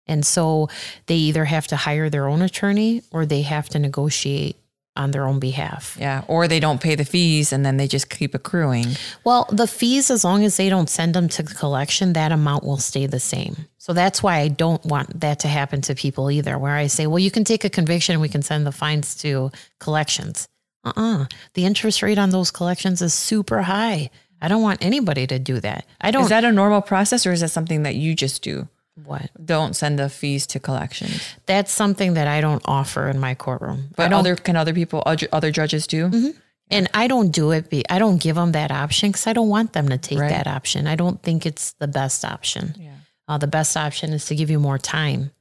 And so they either have to hire their own attorney or they have to negotiate on their own behalf. yeah. Or they don't pay the fees and then they just keep accruing. Well, the fees, as long as they don't send them to collection, that amount will stay the same. So that's why I don't want that to happen to people either, where I say, well, you can take a conviction and we can send the fines to collections. Uh uh The interest rate on those collections is super high. I don't want anybody to do that. I don't. Is that a normal process or is that something that you just do? What? Don't send the fees to collections. That's something that I don't offer in my courtroom. But other can other people other other judges do? and I don't do it. Be, I don't give them that option because I don't want them to take Right. that option. I don't think it's the best option. Yeah. Uh, the best option is to give you more time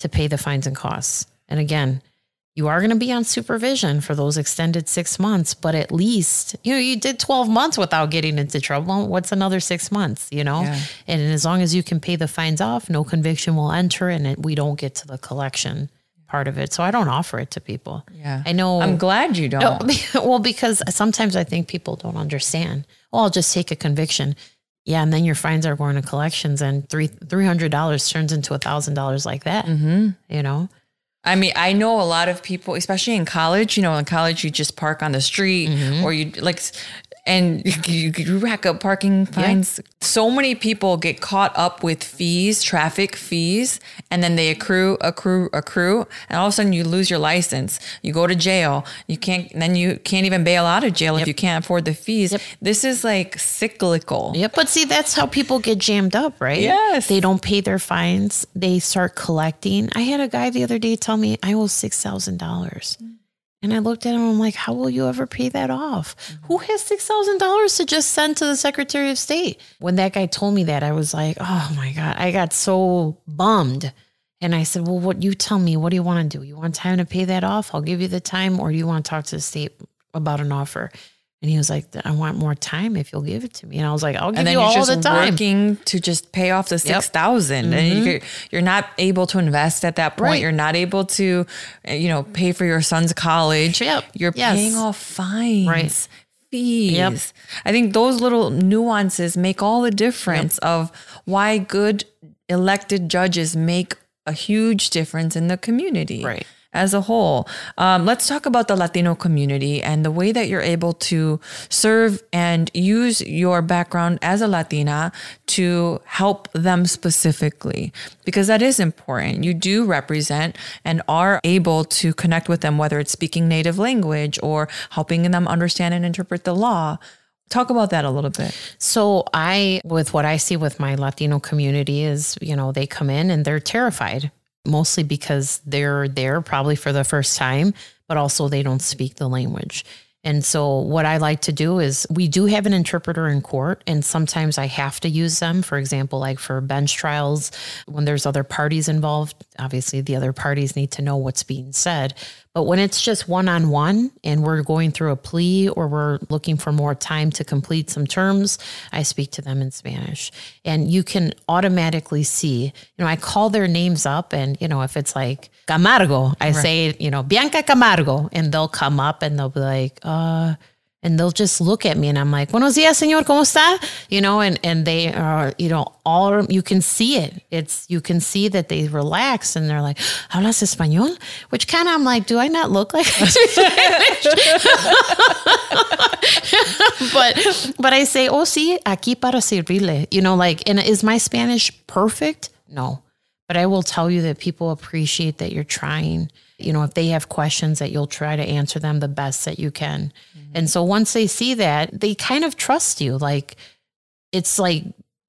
to pay the fines and costs. And again, you are going to be on supervision for those extended six months, but at least, you know, you did 12 months without getting into trouble. What's another six months, you know? Yeah. And as long as you can pay the fines off, no conviction will enter and it, we don't get to the collection part of it. So I don't offer it to people. Yeah. I know. I'm glad you don't. No, well, because sometimes I think people don't understand. Oh, I'll just take a conviction. Yeah, and then your fines are going to collections, and three three hundred dollars turns into a thousand dollars like that. Mm-hmm. You know, I mean, I know a lot of people, especially in college, you know, in college you just park on the street mm-hmm. or you like and you, you rack up parking fines. So many people get caught up with fees, traffic fees, and then they accrue, accrue, accrue, and all of a sudden you lose your license. You go to jail. You can't. Then you can't even bail out of jail if you can't afford the fees. This is like cyclical. Yep. But see, that's how people get jammed up, right? Yes. They don't pay their fines. They start collecting. I had a guy the other day tell me I owe six thousand dollars. And I looked at him, I'm like, how will you ever pay that off? Who has six thousand dollars to just send to the Secretary of State? When that guy told me that, I was like, oh my God. I got so bummed. And I said, Well, what you tell me, what do you want to do? You want time to pay that off? I'll give you the time, or do you want to talk to the state about an offer? And he was like, I want more time if you'll give it to me. And I was like, I'll give and then you you're all just the time. working to just pay off the six thousand, and you're, you're not able to invest at that point. Mm-hmm. Right. You're not able to, uh, you know, pay for your son's college. Yep. You're Yes. paying off fines, Right. fees. Yep. I think those little nuances make all the difference of why good elected judges make a huge difference in the community Right. As a whole. Um, let's talk about the Latino community and the way that you're able to serve and use your background as a Latina to help them specifically, because that is important. You do represent and are able to connect with them, whether it's speaking native language or helping them understand and interpret the law. Talk about that a little bit. So I, with what I see with my Latino community is, you know, they come in and they're terrified, mostly because they're there probably for the first time, but also they don't speak the language. And so what I like to do is we do have an interpreter in court and sometimes I have to use them. For example, like for bench trials, when there's other parties involved, obviously the other parties need to know what's being said. But when it's just one on one and we're going through a plea or we're looking for more time to complete some terms, I speak to them in Spanish. And you can automatically see, you know, I call their names up and, you know, if it's like Camargo, I say, you know, Bianca Camargo, and they'll come up and they'll be like, uh, and they'll just look at me and I'm like, Buenos dias, señor, ¿cómo está? You know, and, and they are, you know, all, you can see it. It's, you can see that they relax and they're like, ¿hablas español? Which kind of, I'm like, do I not look like I speak Spanish? but, but I say, oh, sí, aquí para servirle. You know, like, and is my Spanish perfect? No. But I will tell you that people appreciate that you're trying. You know, if they have questions, that you'll try to answer them the best that you can. Mm-hmm. And so once they see that, they kind of trust you. Like, it's like,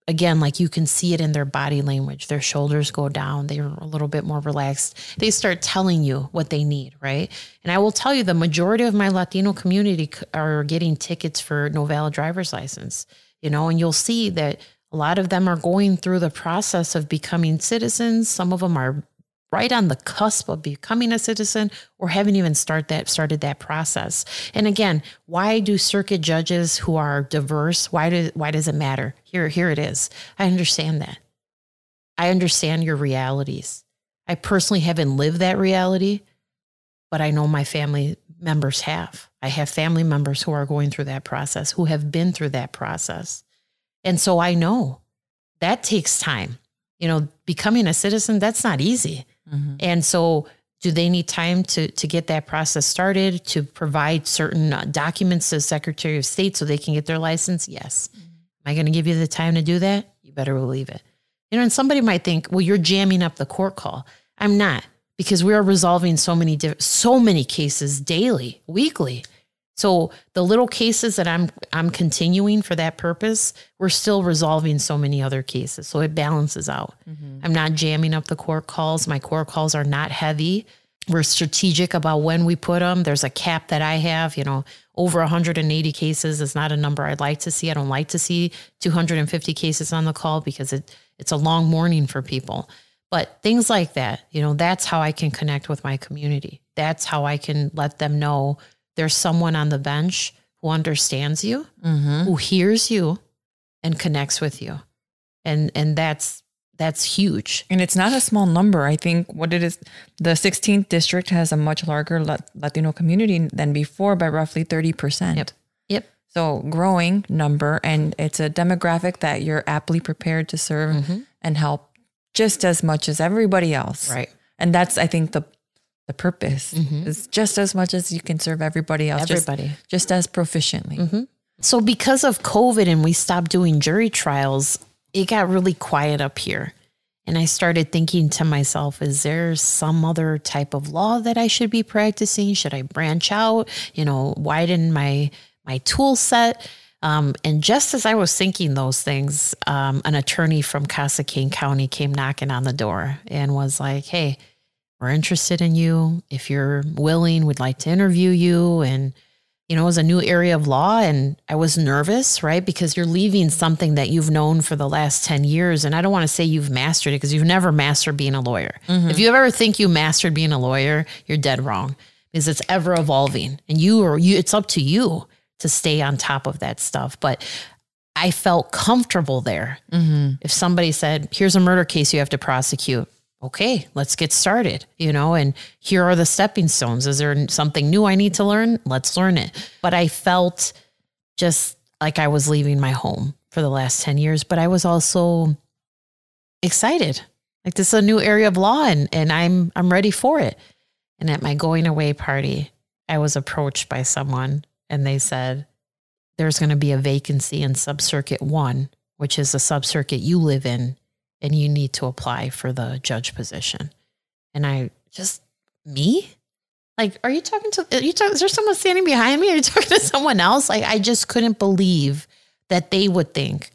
again, like you can see it in their body language. Their shoulders go down. They're a little bit more relaxed. They start telling you what they need, right? And I will tell you, the majority of my Latino community are getting tickets for no valid driver's license, you know, and you'll see that a lot of them are going through the process of becoming citizens. Some of them are right on the cusp of becoming a citizen or haven't even start that started that process. And again, why do circuit judges who are diverse, why do why does it matter? Here here it is. I understand that. I understand your realities. I personally haven't lived that reality, but I know my family members have. I have family members who are going through that process, who have been through that process. And so I know that takes time. You know, becoming a citizen, that's not easy. And so do they need time to to get that process started to provide certain uh, documents to the Secretary of State so they can get their license? Yes. Am I going to give you the time to do that? You better believe it. You know, and somebody might think, well, you're jamming up the court call. I'm not because we are resolving so many diff- so many cases daily, weekly. So the little cases that I'm I'm continuing for that purpose, we're still resolving so many other cases. So it balances out. Mm-hmm. I'm not jamming up the court calls. My court calls are not heavy. We're strategic about when we put them. There's a cap that I have, you know, over 180 cases is not a number I'd like to see. I don't like to see 250 cases on the call because it it's a long morning for people. But things like that, you know, that's how I can connect with my community. That's how I can let them know there's someone on the bench who understands you, mm-hmm. who hears you and connects with you. And and that's that's huge. And it's not a small number. I think what it is, the 16th district has a much larger Latino community than before by roughly 30%. Yep. Yep. So growing number, and it's a demographic that you're aptly prepared to serve mm-hmm. and help just as much as everybody else. Right. And that's, I think, the the purpose is just as much as you can serve everybody else, just- Everybody. just, as proficiently. So because of COVID and we stopped doing jury trials, it got really quiet up here. And I started thinking to myself, is there some other type of law that I should be practicing? Should I branch out, you know, widen my my tool set? Um, and just as I was thinking those things, um, an attorney from Casa Cascade County came knocking on the door and was like, Hey, we're interested in you. If you're willing, we'd like to interview you. And, you know, it was a new area of law. And I was nervous, right? Because you're leaving something that you've known for the last 10 years. And I don't want to say you've mastered it because you've never mastered being a lawyer. Mm-hmm. If you ever think you mastered being a lawyer, you're dead wrong because it's ever evolving and you are you it's up to you to stay on top of that stuff but i felt comfortable there mm-hmm. if somebody said here's a murder case you have to prosecute okay let's get started you know and here are the stepping stones. Is there something new i need to learn? Let's learn it. But i felt just like i was leaving my home for the last 10 years but i was also excited. Like this is a new area of law and and i'm i'm ready for it. And at my going away party, I was approached by someone and they said, There's going to be a vacancy in subcircuit one, which is the subcircuit you live in, and you need to apply for the judge position. And I just, me? Like, are you talking to, are you talking, is there someone standing behind me? Are you talking to someone else? Like, I just couldn't believe that they would think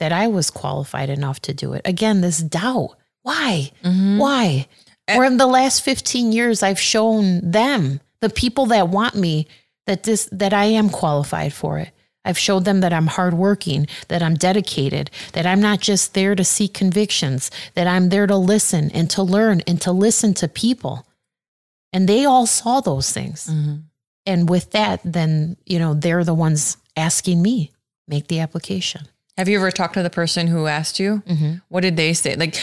that I was qualified enough to do it. Again, this doubt. Why? Mm-hmm. Why? Eh. Or in the last 15 years, I've shown them, the people that want me, that this that I am qualified for it. I've showed them that I'm hardworking, that I'm dedicated, that I'm not just there to seek convictions, that I'm there to listen and to learn and to listen to people. And they all saw those things. And with that, then, you know, they're the ones asking me, make the application. Have you ever talked to the person who asked you? Mm-hmm. What did they say? Like,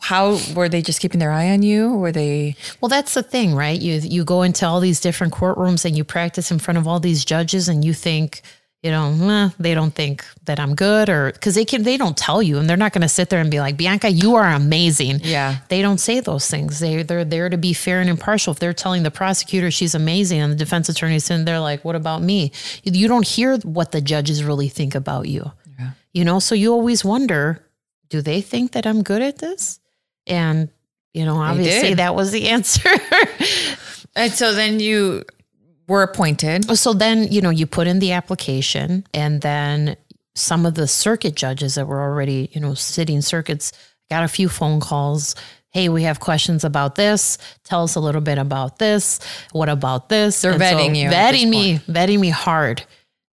how were they just keeping their eye on you? Were they? Well, that's the thing, right? You you go into all these different courtrooms and you practice in front of all these judges, and you think, you know, "Meh, they don't think that I'm good, or because they can, they don't tell you, and they're not going to sit there and be like, Bianca, you are amazing. Yeah. they don't say those things. They they're there to be fair and impartial. If they're telling the prosecutor she's amazing, and the defense attorney sitting there like, what about me? You, you don't hear what the judges really think about you. Yeah. You know, so you always wonder, do they think that I'm good at this? And you know, obviously that was the answer. And so then you were appointed. Oh, so then, you know, you put in the application and then some of the circuit judges that were already, you know, sitting circuits got a few phone calls. Hey, we have questions about this. Tell us a little bit about this. What about this? They're And so vetting you Vetting me, vetting me hard.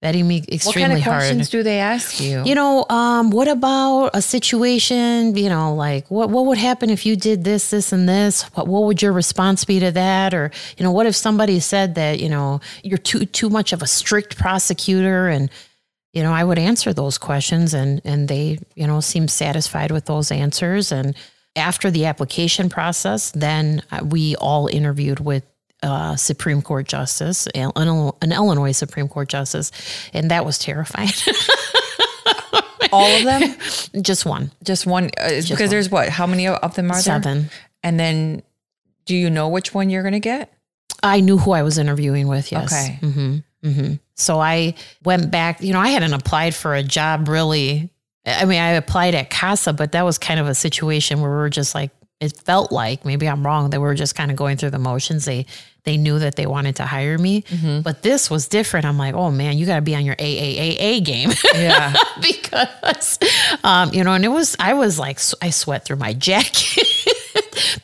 Vetting me What kind of hard. questions do they ask you? You know, um, what about a situation, you know, like what, what would happen if you did this, this, and this? What, what would your response be to that? Or, you know, what if somebody said that, you know, you're too, too much of a strict prosecutor and, you know, I would answer those questions and, and they, you know, seem satisfied with those answers. And after the application process, then uh, we all interviewed with uh, Supreme Court Justice, an an Illinois Supreme Court Justice, and that was terrifying. All of them? Just one. Just one? Uh, it's because there's what? How many of them are there? Seven. And then do you know which one you're going to get? I knew who I was interviewing with. Yes. Okay. hmm hmm So I went back. You know, I hadn't applied for a job really. I mean, I applied at Casa, but that was kind of a situation where we were just like, it felt like maybe I'm wrong. They were just kind of going through the motions. They they knew that they wanted to hire me, Mm-hmm. but this was different. I'm like, oh man, you got to be on your AAAA game. Yeah. because um, you know, and it was I was like I sweat through my jacket.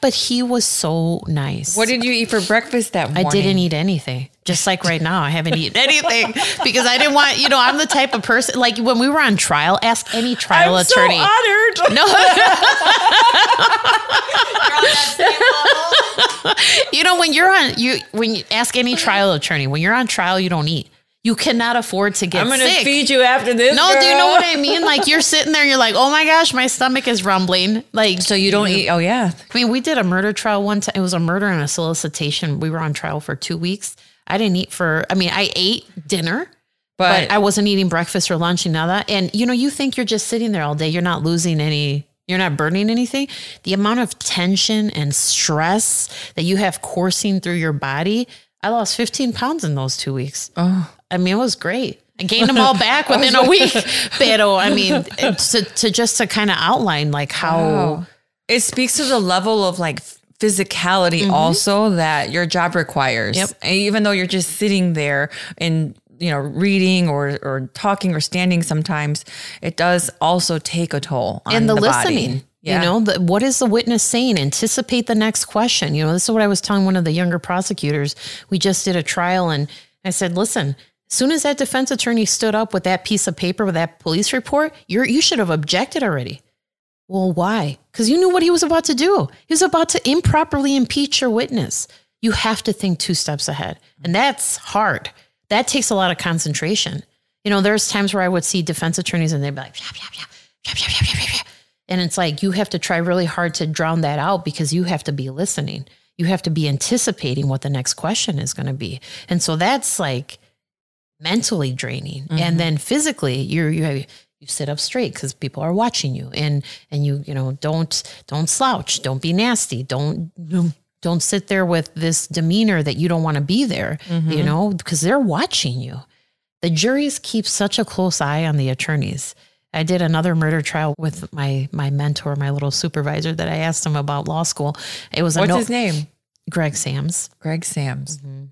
but he was so nice. what did you eat for breakfast that morning? I didn't eat anything. Just like right now, I haven't eaten anything because I didn't want, you know, I'm the type of person like when we were on trial, ask any trial I'm attorney. so honored. no, You're on that same level. you know, when you're on you when you ask any trial attorney, when you're on trial, you don't eat. You cannot afford to get I'm going to sick. feed you after this. no, do you know what I mean? Like you're sitting there, and you're like, oh my gosh, my stomach is rumbling. Like So you don't eat? Oh, yeah. I mean, we did a murder trial one time. It was a murder and a solicitation. We were on trial for two weeks. I didn't eat for, I mean, I ate dinner, but, But, I wasn't eating breakfast or lunch and all that. And, you know, you think you're just sitting there all day. You're not losing any, you're not burning anything. The amount of tension and stress that you have coursing through your body, I lost 15 pounds in those two weeks. oh, I mean, it was great. I gained them all back within a week. Pero I mean, to, to just to kind of outline like how Wow. It speaks to the level of like physicality mm-hmm. also that your job requires. Yep. And Even though you're just sitting there and you know reading or or talking or standing sometimes it does also take a toll on and the, body. listening. Yeah. You know, the, what is the witness saying? Anticipate the next question. You know, this is what I was telling one of the younger prosecutors. We just did a trial, and I said, "Listen, as soon as that defense attorney stood up with that piece of paper with that police report, you're you should have objected already." Well, why? Because you knew what he was about to do. He was about to improperly impeach your witness. You have to think two steps ahead, and that's hard. That takes a lot of concentration. You know, there's times where I would see defense attorneys, and they'd be like, "Shap, shap, shap, shap, shap, shap, shap, shap." And it's like you have to try really hard to drown that out because you have to be listening. You have to be anticipating what the next question is going to be. And so that's like mentally draining. And mm-hmm. then physically, you're you have, you sit up straight because people are watching you and and you you know don't don't slouch, don't be nasty, don't don't sit there with this demeanor that you don't want to be there, you mm-hmm. know, because they're watching you. The juries keep such a close eye on the attorneys. I did another murder trial with my my mentor, my little supervisor that I asked him about law school. It was a what's no- his name Greg Sams. greg sams mm-hmm.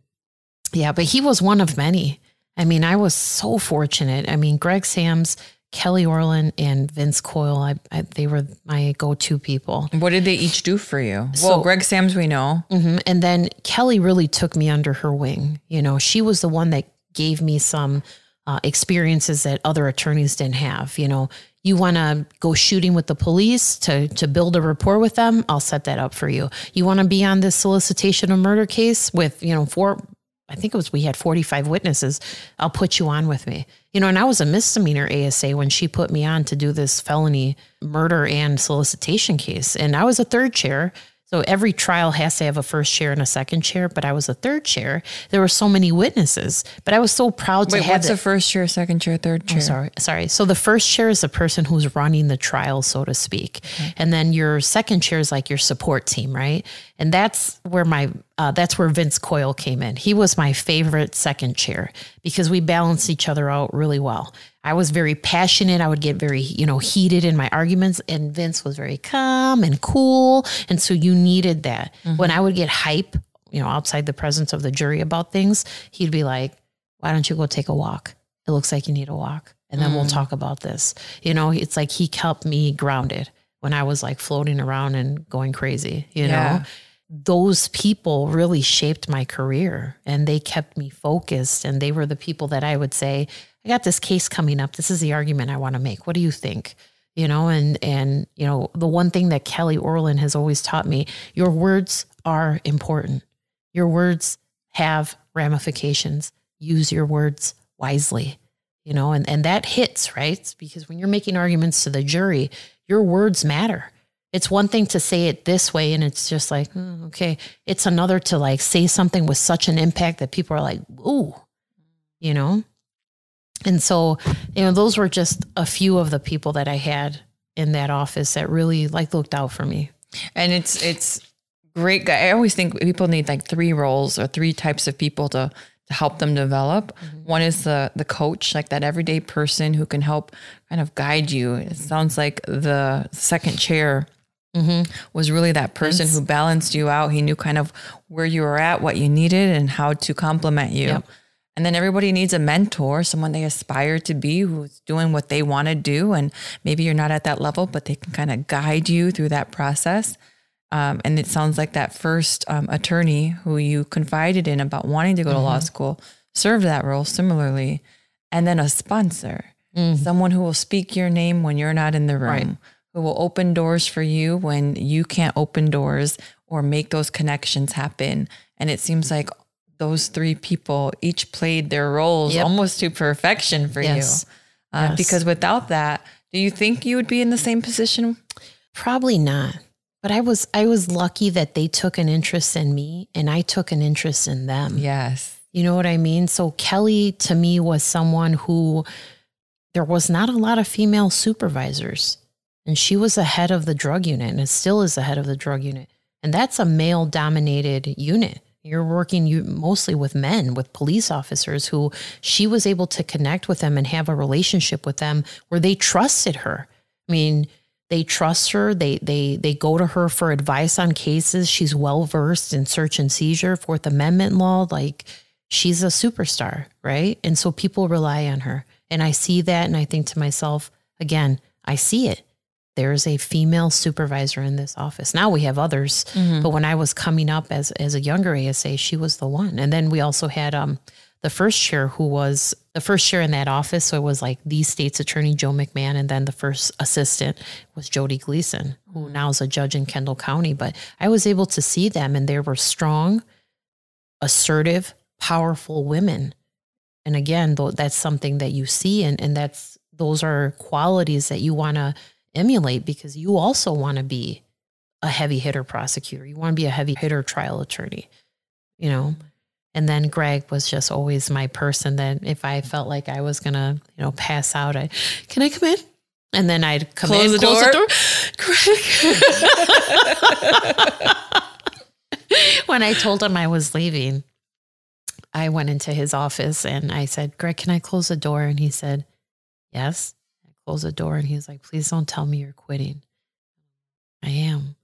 Yeah, but he was one of many. I mean, I was so fortunate. I mean, Greg Sams, Kelly Orland, and Vince Coyle, I, I, they were my go-to people. what did they each do for you So- well greg sams we know hmm And then Kelly really took me under her wing. You know, she was the one that gave me some uh, experiences that other attorneys didn't have. You know, you want to go shooting with the police to to build a rapport with them, I'll set that up for you. You want to be on this solicitation of murder case with you know four. I think it was we had 45 witnesses. I'll put you on with me. You know, and I was a misdemeanor ASA when she put me on to do this felony murder and solicitation case. And I was a third chair. So every trial has to have a first chair and a second chair, but I was a third chair. There were so many witnesses, but I was so proud to wait have what's it. the first chair second chair third chair Sorry, sorry. So the first chair is the person who's running the trial, so to speak, and then your second chair is like your support team, right? And that's where my uh, that's where Vince Coyle came in. He was my favorite second chair because we balanced each other out really well. I was very passionate. I would get very you know heated in my arguments, and Vince was very calm and cool, and so you needed that. Mm-hmm. When I would get hype, you know, outside the presence of the jury about things, he'd be like, "Why don't you go take a walk?" it looks like you need a walk and then we'll mm. talk about this you know it's like he kept me grounded when i was like floating around and going crazy you Yeah. know those people really shaped my career and they kept me focused and they were the people that i would say i got this case coming up. This is the argument i want to make. What do you think? You know and and you know the one thing that kelly Orlin has always taught me your words are important. Your words have ramifications. Use your words wisely you know and and that hits right? Because when you're making arguments to the jury your words matter. It's one thing to say it this way and it's just like "Hmm, okay. It's another to like say something with such an impact that people are like ooh you know and so you know those were just a few of the people that i had in that office that really like looked out for me. And it's it's great guy i always think people need like three roles or three types of people to to help them develop. Mm-hmm. One is the the coach like that everyday person who can help kind of guide you. It sounds like the second chair mm-hmm. was really that person who balanced you out. He knew kind of where you were at what you needed and how to complement you. Yep. And then everybody needs a mentor, someone they aspire to be who's doing what they want to do. And maybe you're not at that level, but they can kind of guide you through that process. Um, and it sounds like that first um, attorney who you confided in about wanting to go to law school served that role similarly. And then a sponsor, someone who will speak your name when you're not in the room, Right. who will open doors for you when you can't open doors or make those connections happen. And it seems like those three people each played their roles Yep. almost to perfection for Yes. you. Uh, Yes. Because without that, do you think you would be in the same position? Probably not. But I was I was lucky that they took an interest in me and I took an interest in them. Yes. You know what I mean? So Kelly to me was someone who there was not a lot of female supervisors. And she was the head of the drug unit and it still is the head of the drug unit. And that's a male dominated unit. You're working you mostly with men, with police officers who she was able to connect with them and have a relationship with them where they trusted her. I mean, they trust her. They they they go to her for advice on cases. She's well versed in search and seizure, Fourth Amendment law. Like she's a superstar, right? And so people rely on her. And I see that, and I think to myself, again, I see it. There's a female supervisor in this office. Now we have others, but when I was coming up as as a younger ASA, she was the one. And then we also had um the first chair who was the first chair in that office. So it was like the state's attorney, Joe McMahon, and then the first assistant was Jody Gleason, who now is a judge in Kendall County. But I was able to see them and they were strong, assertive, powerful women. And again, tho- that's something that you see and, and that's those are qualities that you want to emulate because you also want to be a heavy hitter prosecutor. You want to be a heavy hitter trial attorney, you know. And then Greg was just always my person that if I felt like I was gonna, you know, pass out, I can I come in? And then I'd come Close in, the close door. the door. Greg. when I told him I was leaving, I went into his office and I said, Greg, can I close the door? And he said, Yes. I closed the door and he's like, Please don't tell me you're quitting. I am,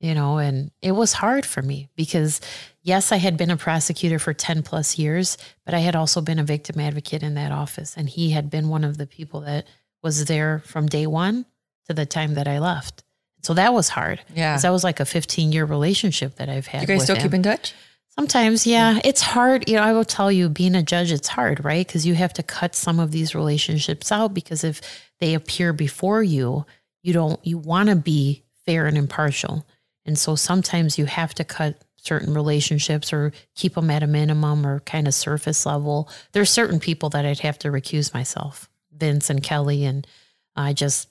you know, and it was hard for me because, yes, I had been a prosecutor for 10 plus years, but I had also been a victim advocate in that office. And he had been one of the people that was there from day one to the time that I left. So that was hard. Yeah. that was like a 15 year relationship that I've had. You guys still him. keep in touch? Sometimes, yeah, mm. it's hard. You know, I will tell you, being a judge, it's hard, right? Because you have to cut some of these relationships out because if they appear before you, you don't, you want to be fair and impartial. And so sometimes you have to cut certain relationships or keep them at a minimum or kind of surface level. There's certain people that I'd have to recuse myself, Vince and Kelly. And I just,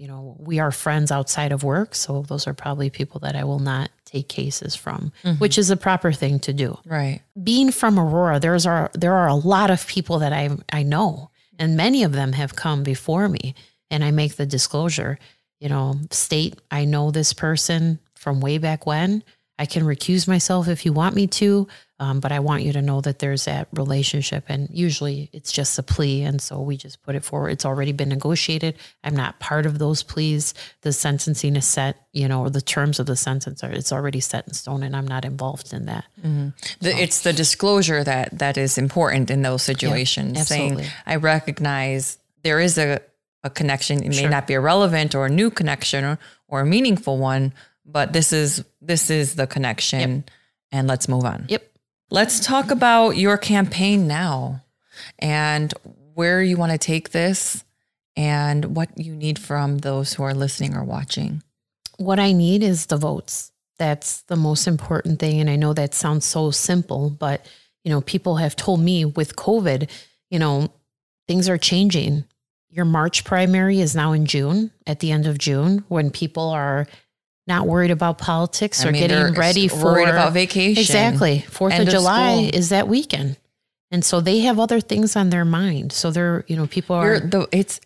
you know, we are friends outside of work. So those are probably people that I will not take cases from, mm-hmm. which is a proper thing to do. Right. Being from Aurora, there's are there are a lot of people that I I know, and many of them have come before me, and I make the disclosure, you know, state I know this person from way back when. I can recuse myself if you want me to, um, but I want you to know that there's that relationship. And usually it's just a plea. And so we just put it forward. It's already been negotiated. I'm not part of those pleas. The sentencing is set, you know, or the terms of the sentence are, it's already set in stone and I'm not involved in that. The, it's the disclosure that that is important in those situations. saying. I recognize there is a, a connection. It may not be a relevant or a new connection or, or a meaningful one, but this is this is the connection and let's move on. Yep. Let's talk about your campaign now and where you want to take this and what you need from those who are listening or watching. what I need is the votes. That's the most important thing. And I know that sounds so simple, but you know, people have told me with COVID, you know, things are changing. Your March primary is now in June, at the end of June, when people are not worried about politics I or mean, getting ready for worried about vacation. Exactly. Fourth of of July school. is that weekend. And so they have other things on their mind. So they're, you know, people are the it's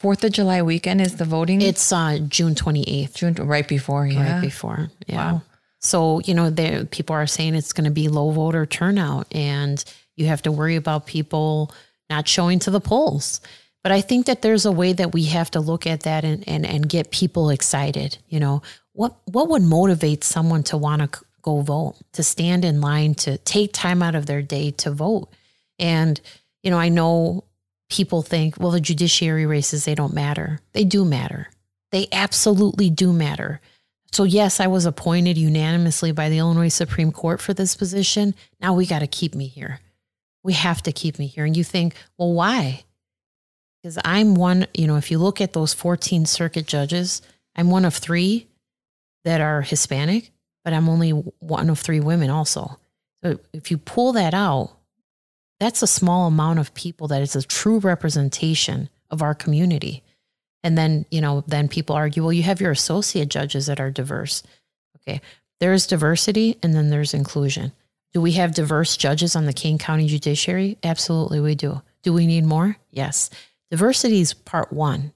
Fourth of July weekend is the voting. it's uh June twenty eighth. June right before. Yeah. right before. Yeah. Wow. So, you know, there people are saying it's going to be low voter turnout and you have to worry about people not showing to the polls. But I think that there's a way that we have to look at that and, and, and get people excited. You know, what, what would motivate someone to want to go vote, to stand in line, to take time out of their day to vote? And, you know, I know people think, well, the judiciary races, they don't matter. They do matter. They absolutely do matter. So, yes, I was appointed unanimously by the Illinois Supreme Court for this position. Now we got to keep me here. We have to keep me here. And you think, well, why? Because I'm one, you know, if you look at those 14 circuit judges, I'm one of three that are Hispanic, but I'm only one of three women also. So if you pull that out, that's a small amount of people that is a true representation of our community. And then, you know, then people argue, well, you have your associate judges that are diverse. Okay. There's diversity and then there's inclusion. Do we have diverse judges on the Kane County Judiciary? Absolutely, we do. Do we need more? Yes. Diversity is part one.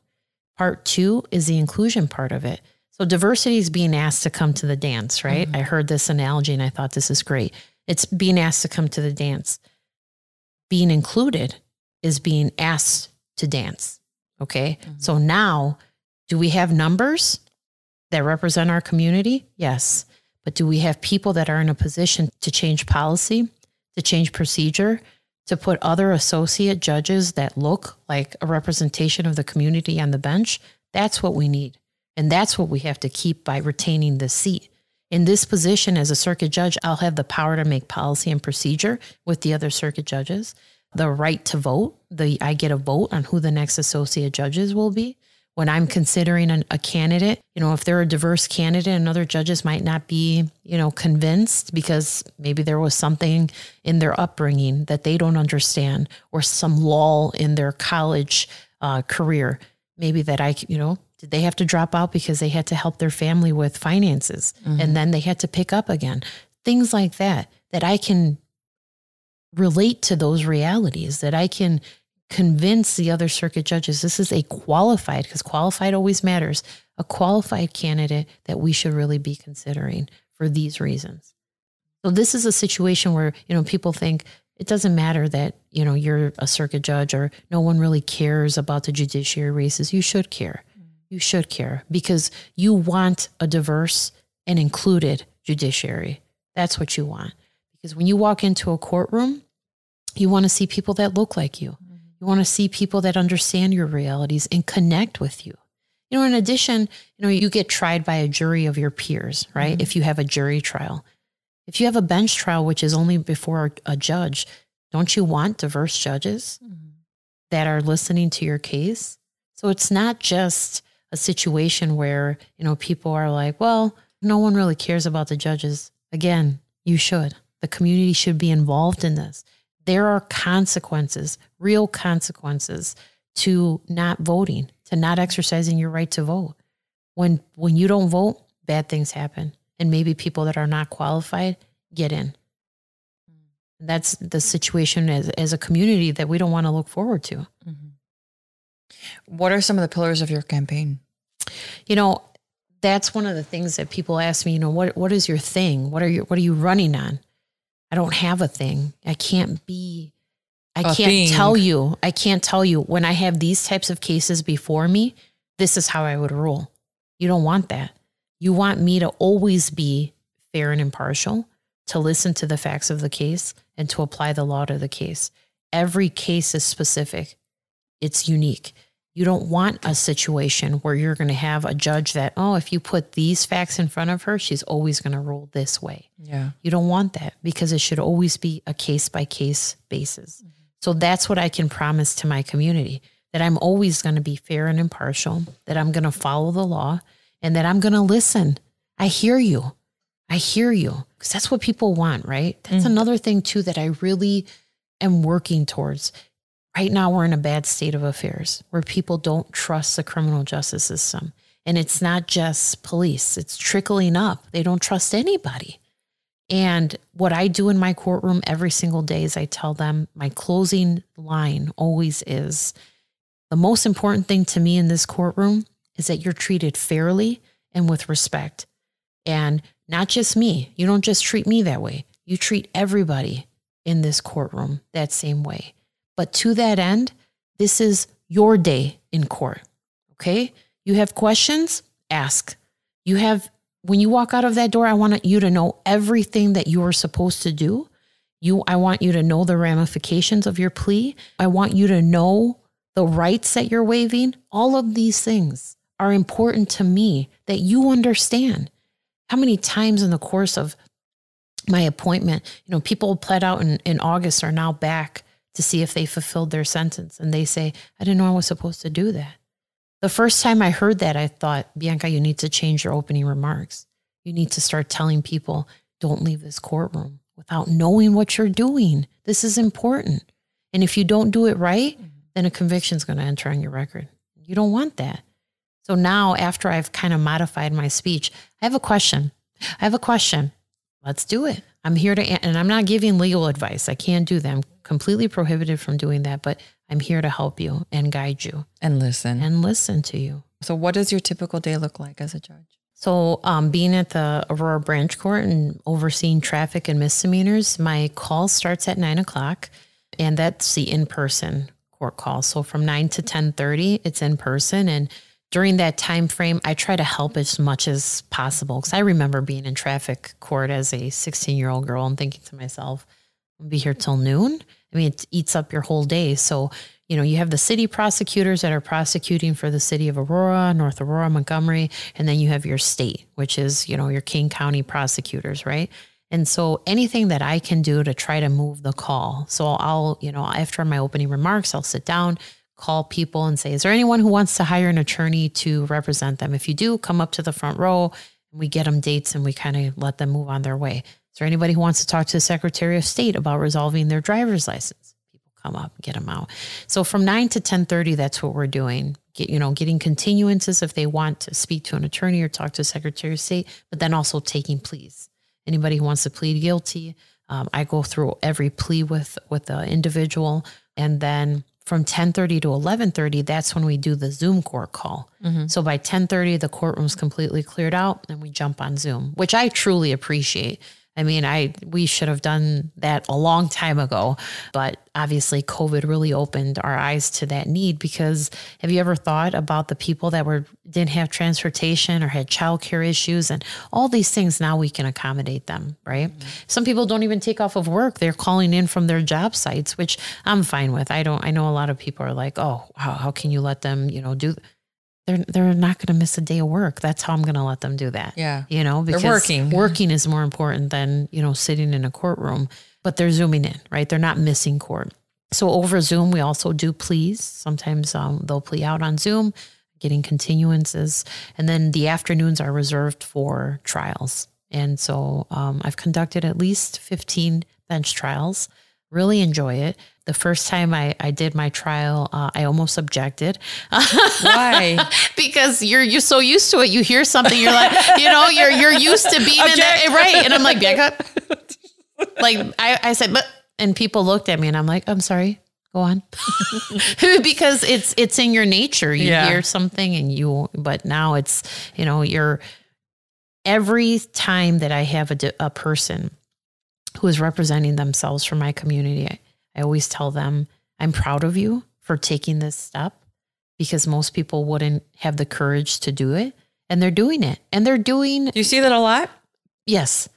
Part two is the inclusion part of it. So diversity is being asked to come to the dance, right? Mm-hmm. I heard this analogy and I thought this is great. It's being asked to come to the dance. Being included is being asked to dance. Okay. Mm-hmm. So now, do we have numbers that represent our community? Yes. But do we have people that are in a position to change policy, to change procedure, to put other associate judges that look like a representation of the community on the bench? That's what we need. And that's what we have to keep by retaining the seat. In this position as a circuit judge, I'll have the power to make policy and procedure with the other circuit judges, the right to vote. The I get a vote on who the next associate judges will be. When I'm considering an, a candidate, you know, if they're a diverse candidate and other judges might not be, you know, convinced because maybe there was something in their upbringing that they don't understand or some lull in their college uh, career, maybe that I, you know, did they have to drop out because they had to help their family with finances mm-hmm. and then they had to pick up again? Things like that, that I can relate to those realities, that I can convince the other circuit judges this is a qualified, because qualified always matters, a qualified candidate that we should really be considering for these reasons. So this is a situation where, you know, people think it doesn't matter that, you know, you're a circuit judge or no one really cares about the judiciary races. You should care. You should care because you want a diverse and included judiciary. That's what you want. Because when you walk into a courtroom, you want to see people that look like you. Mm-hmm. You want to see people that understand your realities and connect with you. You know, in addition, you know, you get tried by a jury of your peers, right? Mm-hmm. If you have a jury trial. If you have a bench trial, which is only before a judge, don't you want diverse judges mm-hmm. that are listening to your case? So it's not just a situation where, you know, people are like, well, no one really cares about the judges. Again, you should. The community should be involved in this. There are consequences, real consequences to not voting, to not exercising your right to vote. When when you don't vote, bad things happen. And maybe people that are not qualified get in. That's the situation as, as a community that we don't want to look forward to. Mm-hmm. What are some of the pillars of your campaign? you know that's one of the things that people ask me you know what what is your thing what are you what are you running on i don't have a thing i can't be i A can't thing. tell you i can't tell you when i have these types of cases before me this is how i would rule you don't want that you want me to always be fair and impartial to listen to the facts of the case and to apply the law to the case every case is specific it's unique you don't want a situation where you're going to have a judge that, oh, if you put these facts in front of her, she's always going to rule this way. Yeah. You don't want that because it should always be a case by case basis. Mm-hmm. So that's what I can promise to my community that I'm always going to be fair and impartial, that I'm going to follow the law, and that I'm going to listen. I hear you. I hear you because that's what people want, right? That's mm-hmm. another thing, too, that I really am working towards right now we're in a bad state of affairs where people don't trust the criminal justice system. And it's not just police, it's trickling up. They don't trust anybody. And what I do in my courtroom every single day is I tell them my closing line always is the most important thing to me in this courtroom is that you're treated fairly and with respect. And not just me. You don't just treat me that way. You treat everybody in this courtroom that same way. But to that end, this is your day in court. Okay? You have questions? Ask. You have, when you walk out of that door, I want you to know everything that you are supposed to do. You, I want you to know the ramifications of your plea. I want you to know the rights that you're waiving. All of these things are important to me that you understand. How many times in the course of my appointment, you know, people pled out in, in August are now back to see if they fulfilled their sentence. And they say, I didn't know I was supposed to do that. The first time I heard that, I thought, Bianca, you need to change your opening remarks. You need to start telling people, don't leave this courtroom without knowing what you're doing. This is important. And if you don't do it right, mm-hmm. then a conviction is going to enter on your record. You don't want that. So now, after I've kind of modified my speech, I have a question. I have a question. Let's do it. I'm here to, and I'm not giving legal advice. I can't do that. I'm completely prohibited from doing that, but I'm here to help you and guide you And listen. and listen to you. so, what does your typical day look like as a judge? So, um, being at the Aurora Branch Court and overseeing traffic and misdemeanors, my call starts at nine o'clock, and that's the in-person court call. So from nine to ten thirty, it's in person, and during that time frame, I try to help as much as possible because I remember being in traffic court as a sixteen-year-old girl and thinking to myself, "I'll be here till noon." I mean, it eats up your whole day. So you know, you have the city prosecutors that are prosecuting for the city of Aurora, North Aurora, Montgomery, and then you have your state, which is, you know, your Kane County prosecutors, right? And so anything that I can do to try to move the call. So I'll, you know, after my opening remarks, I'll sit down, call people and say, is there anyone who wants to hire an attorney to represent them? If you do, come up to the front row and we get them dates and we kind of let them move on their way. Is there anybody who wants to talk to the Secretary of State about resolving their driver's license? People come up, and get them out. So from nine to ten thirty, that's what we're doing. Get you know, getting continuances if they want to speak to an attorney or talk to a Secretary of State, but then also taking pleas. Anybody who wants to plead guilty, um, I go through every plea with with the individual, and then from 10:30 to 11:30 that's when we do the Zoom court call. Mm-hmm. So by 10:30 the courtroom's completely cleared out and we jump on Zoom, which I truly appreciate I mean, I we should have done that a long time ago, but obviously COVID really opened our eyes to that need because have you ever thought about the people that were didn't have transportation or had childcare issues and all these things now we can accommodate them, right? Mm-hmm. Some people don't even take off of work. They're calling in from their job sites, which I'm fine with. I don't I know a lot of people are like, "Oh, how, how can you let them, you know, do they're they're not going to miss a day of work. That's how I'm going to let them do that. Yeah, you know, because they're working. Working is more important than you know sitting in a courtroom. But they're zooming in, right? They're not missing court. So over Zoom, we also do pleas. Sometimes um, they'll plea out on Zoom, getting continuances, and then the afternoons are reserved for trials. And so um, I've conducted at least 15 bench trials. Really enjoy it the first time I, I did my trial, uh, I almost objected. Why? because you're you're so used to it. You hear something, you're like, you know, you're you're used to being in that right. And I'm like, back like I, I said, but and people looked at me and I'm like, I'm sorry. Go on. because it's it's in your nature. You yeah. hear something and you but now it's, you know, you're every time that I have a, a person who is representing themselves for my community, I always tell them, I'm proud of you for taking this step because most people wouldn't have the courage to do it. And they're doing it. And they're doing. Do you see that a lot? Yes.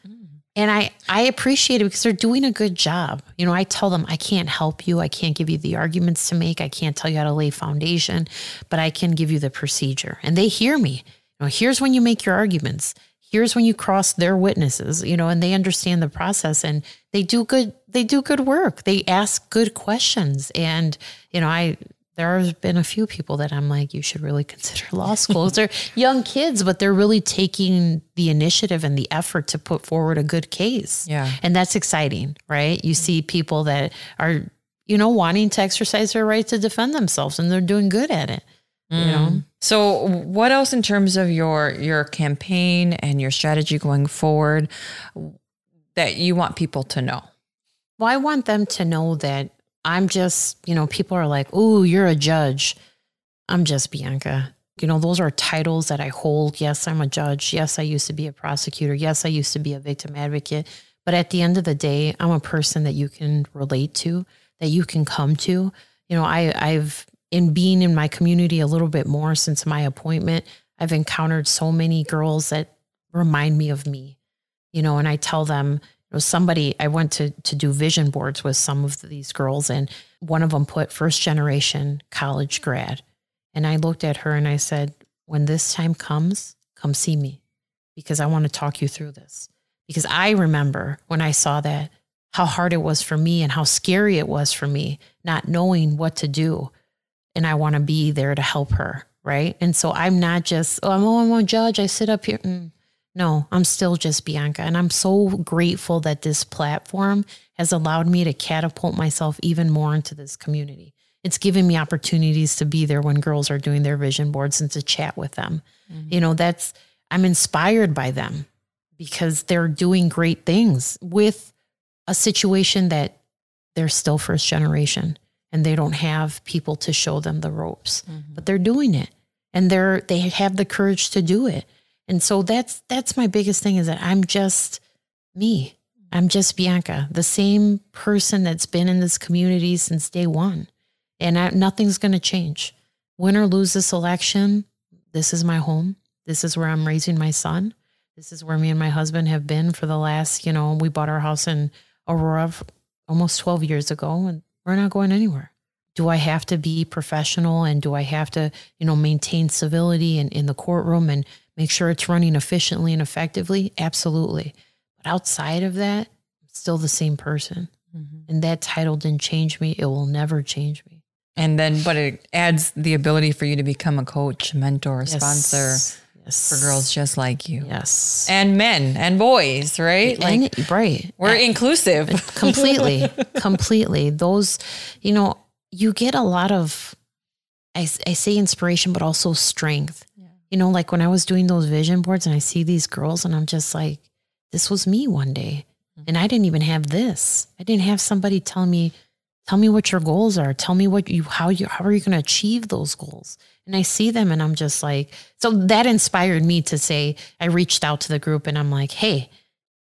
And I, I appreciate it because they're doing a good job. You know, I tell them I can't help you. I can't give you the arguments to make. I can't tell you how to lay foundation, but I can give you the procedure. And they hear me. You know, here's when you make your arguments here's when you cross their witnesses you know and they understand the process and they do good they do good work. They ask good questions. And you know i there have been a few people that i'm like you should really consider law school they're young kids but they're really taking the initiative and the effort to put forward a good case. Yeah. And that's exciting right? You see people that are you know wanting to exercise their right to defend themselves and they're doing good at it you know? Mm. so what else in terms of your your campaign and your strategy going forward that you want people to know? Well i want them to know that i'm just you know people are like oh you're a judge. I'm just bianca. You know those are titles that i hold. Yes i'm a judge. Yes i used to be a prosecutor. Yes i used to be a victim advocate. But at the end of the day i'm a person that you can relate to that you can come to. You know i i've in being in my community a little bit more since my appointment, I've encountered so many girls that remind me of me, you know, and I tell them, you know, somebody, I went to, to do vision boards with some of these girls and one of them put first generation college grad. And I looked at her and I said, when this time comes, come see me because I want to talk you through this. Because I remember when I saw that, how hard it was for me and how scary it was for me, not knowing what to do and I want to be there to help her. Right. And so I'm not just, oh, I'm, oh, I'm a judge. I sit up here. Mm. No, I'm still just Bianca. And I'm so grateful that this platform has allowed me to catapult myself even more into this community. It's given me opportunities to be there when girls are doing their vision boards and to chat with them. Mm-hmm. You know, that's, I'm inspired by them because they're doing great things with a situation that they're still first generation and they don't have people to show them the ropes, mm-hmm. but they're doing it and they're they have the courage to do it. And so that's that's my biggest thing is that I'm just me. I'm just Bianca, the same person that's been in this community since day one. And I, nothing's going to change. Win or lose this election, this is my home. This is where I'm raising my son. This is where me and my husband have been for the last, you know, we bought our house in Aurora almost 12 years ago and we're not going anywhere. Do I have to be professional and do I have to, you know, maintain civility in, in the courtroom and make sure it's running efficiently and effectively? Absolutely. But outside of that, I'm still the same person. Mm-hmm. And that title didn't change me. It will never change me. And then, but it adds the ability for you to become a coach, mentor, sponsor yes. for girls just like you. Yes. And men and boys, right? Like And- right. we're inclusive. completely completely those you know you get a lot of I, I say inspiration but also strength you know like when i was doing those vision boards and i see these girls and i'm just like this was me one day mm-hmm. and i didn't even have this i didn't have somebody telling me tell me what your goals are tell me what you how you how are you going to achieve those goals and i see them and i'm just like so that inspired me to say i reached out to the group and i'm like hey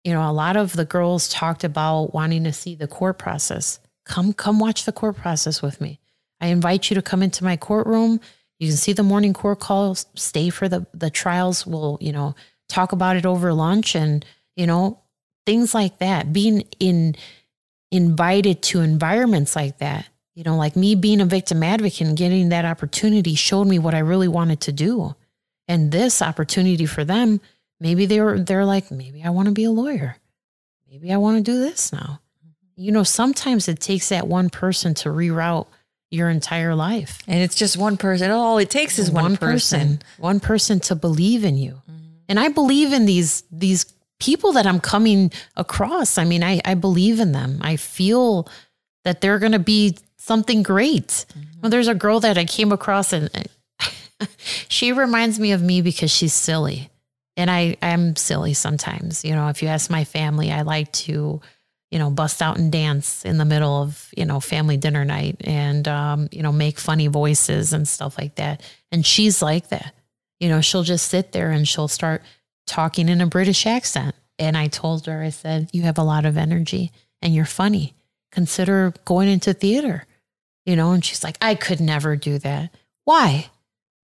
you know, a lot of the girls talked about wanting to see the court process. Come, come watch the court process with me. I invite you to come into my courtroom. You can see the morning court calls, stay for the, the trials. We'll, you know, talk about it over lunch and, you know, things like that. Being in invited to environments like that, you know, like me being a victim advocate and getting that opportunity showed me what I really wanted to do. And this opportunity for them maybe they were they're like maybe i want to be a lawyer. Maybe i want to do this now. Mm-hmm. You know sometimes it takes that one person to reroute your entire life. And it's just one person. All it takes is one, person. one person to believe in you. Mm-hmm. And i believe in these these people that i'm coming across i mean i i believe in them i feel that they're going to be something great well there's a girl that i came across and she reminds me of me because she's silly and I I'm silly sometimes. You know, if you ask my family, I like to, you know, bust out and dance in the middle of you know family dinner night, and um, you know, make funny voices and stuff like that. And she's like that. You know, she'll just sit there and she'll start talking in a British accent. And I told her, I said, you have a lot of energy and you're funny. Consider going into theater. You know, and she's like, I could never do that. Why?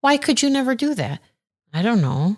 Why could you never do that? I don't know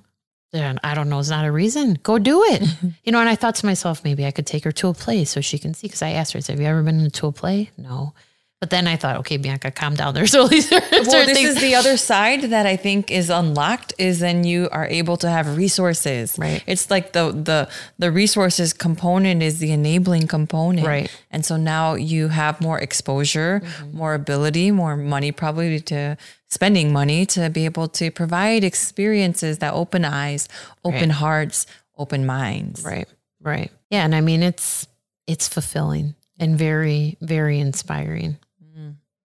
then I don't know, it's not a reason. Go do it. you know, and I thought to myself, maybe I could take her to a play so she can see. Because I asked her, I said, Have you ever been into a play? No. But then I thought, okay, Bianca, calm down. There's only certain Well, this things. is the other side that I think is unlocked is then you are able to have resources. Right. It's like the the the resources component is the enabling component. Right. And so now you have more exposure, mm-hmm. more ability, more money probably to spending money to be able to provide experiences that open eyes, open hearts, open minds. right, right. Yeah. And I mean, it's, it's fulfilling and very, very inspiring.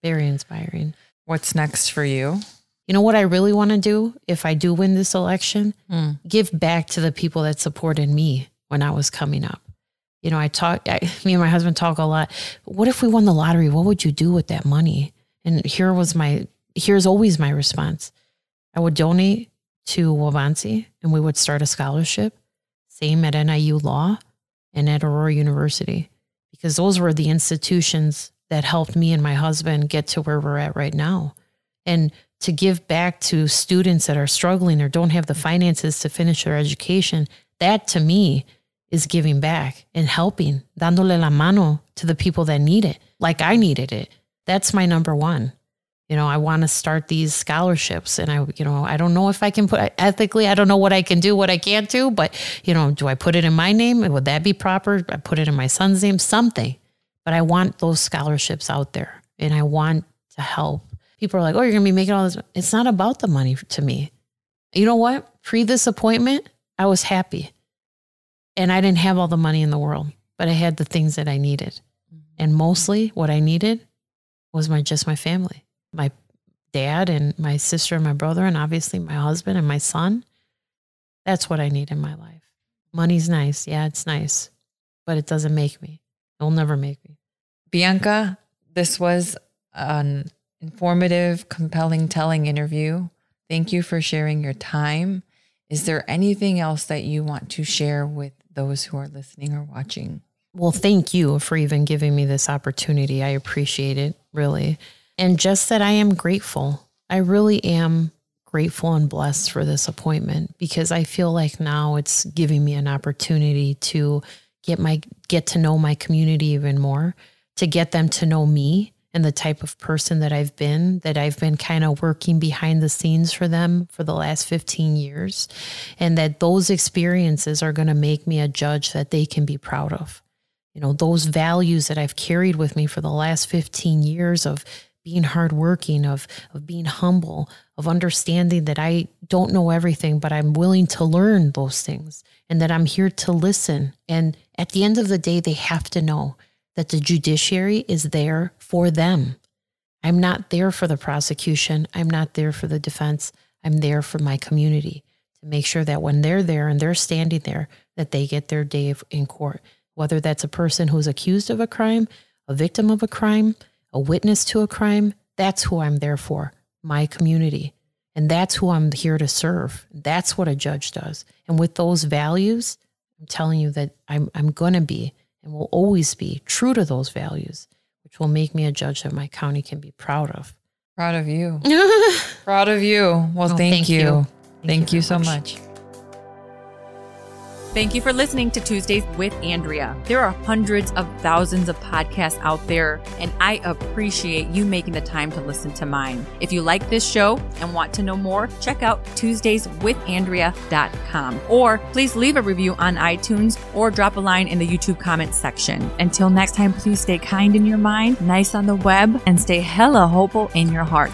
Very inspiring. What's next for you? You know what I really want to do if I do win this election? Hmm. Give back to the people that supported me when I was coming up. You know, I talk, I, me and my husband talk a lot. What if we won the lottery? What would you do with that money? And here was my, here's always my response. I would donate to Waubonsee and we would start a scholarship. Same at NIU Law and at Aurora University, because those were the institutions that helped me and my husband get to where we're at right now. And to give back to students that are struggling or don't have the finances to finish their education, that to me is giving back and helping, dándole la mano to the people that need it, like I needed it. That's my number one. You know, I want to start these scholarships and I, you know, I don't know if I can put ethically, I don't know what I can do, what I can't do, but, you know, do I put it in my name? Would that be proper? I put it in my son's name, something. But I want those scholarships out there and I want to help. People are like, oh, you're going to be making all this. It's not about the money to me. You know what? Pre this appointment, I was happy. And I didn't have all the money in the world, but I had the things that I needed. Mm-hmm. And mostly what I needed was my just my family, my dad and my sister and my brother, and obviously my husband and my son. That's what I need in my life. Money's nice. Yeah, it's nice, but it doesn't make me. It'll never make me. Bianca, this was an informative, compelling, telling interview. Thank you for sharing your time. Is there anything else that you want to share with those who are listening or watching? Well, thank you for even giving me this opportunity. I appreciate it, really. And just that I am grateful. I really am grateful and blessed for this appointment because I feel like now it's giving me an opportunity to get my get to know my community even more, to get them to know me and the type of person that I've been, that I've been kind of working behind the scenes for them for the last 15 years. And that those experiences are going to make me a judge that they can be proud of. You know, those values that I've carried with me for the last 15 years of being hardworking, of, of being humble, of understanding that I don't know everything, but I'm willing to learn those things and that I'm here to listen. And at the end of the day, they have to know that the judiciary is there for them. I'm not there for the prosecution. I'm not there for the defense. I'm there for my community to make sure that when they're there and they're standing there, that they get their day in court. Whether that's a person who's accused of a crime, a victim of a crime, a witness to a crime, that's who I'm there for, my community. And that's who I'm here to serve. That's what a judge does. And with those values, I'm telling you that I'm, I'm going to be and will always be true to those values, which will make me a judge that my county can be proud of. Proud of you. proud of you. Well, Oh, thank, thank you. you. Thank, you you, so much. much. Thank you for listening to Tuesdays with Andrea. There are hundreds of thousands of podcasts out there, and I appreciate you making the time to listen to mine. If you like this show and want to know more, check out TuesdaysWithAndrea.com or please leave a review on iTunes or drop a line in the YouTube comments section. Until next time, please stay kind in your mind, nice on the web, and stay hella hopeful in your heart.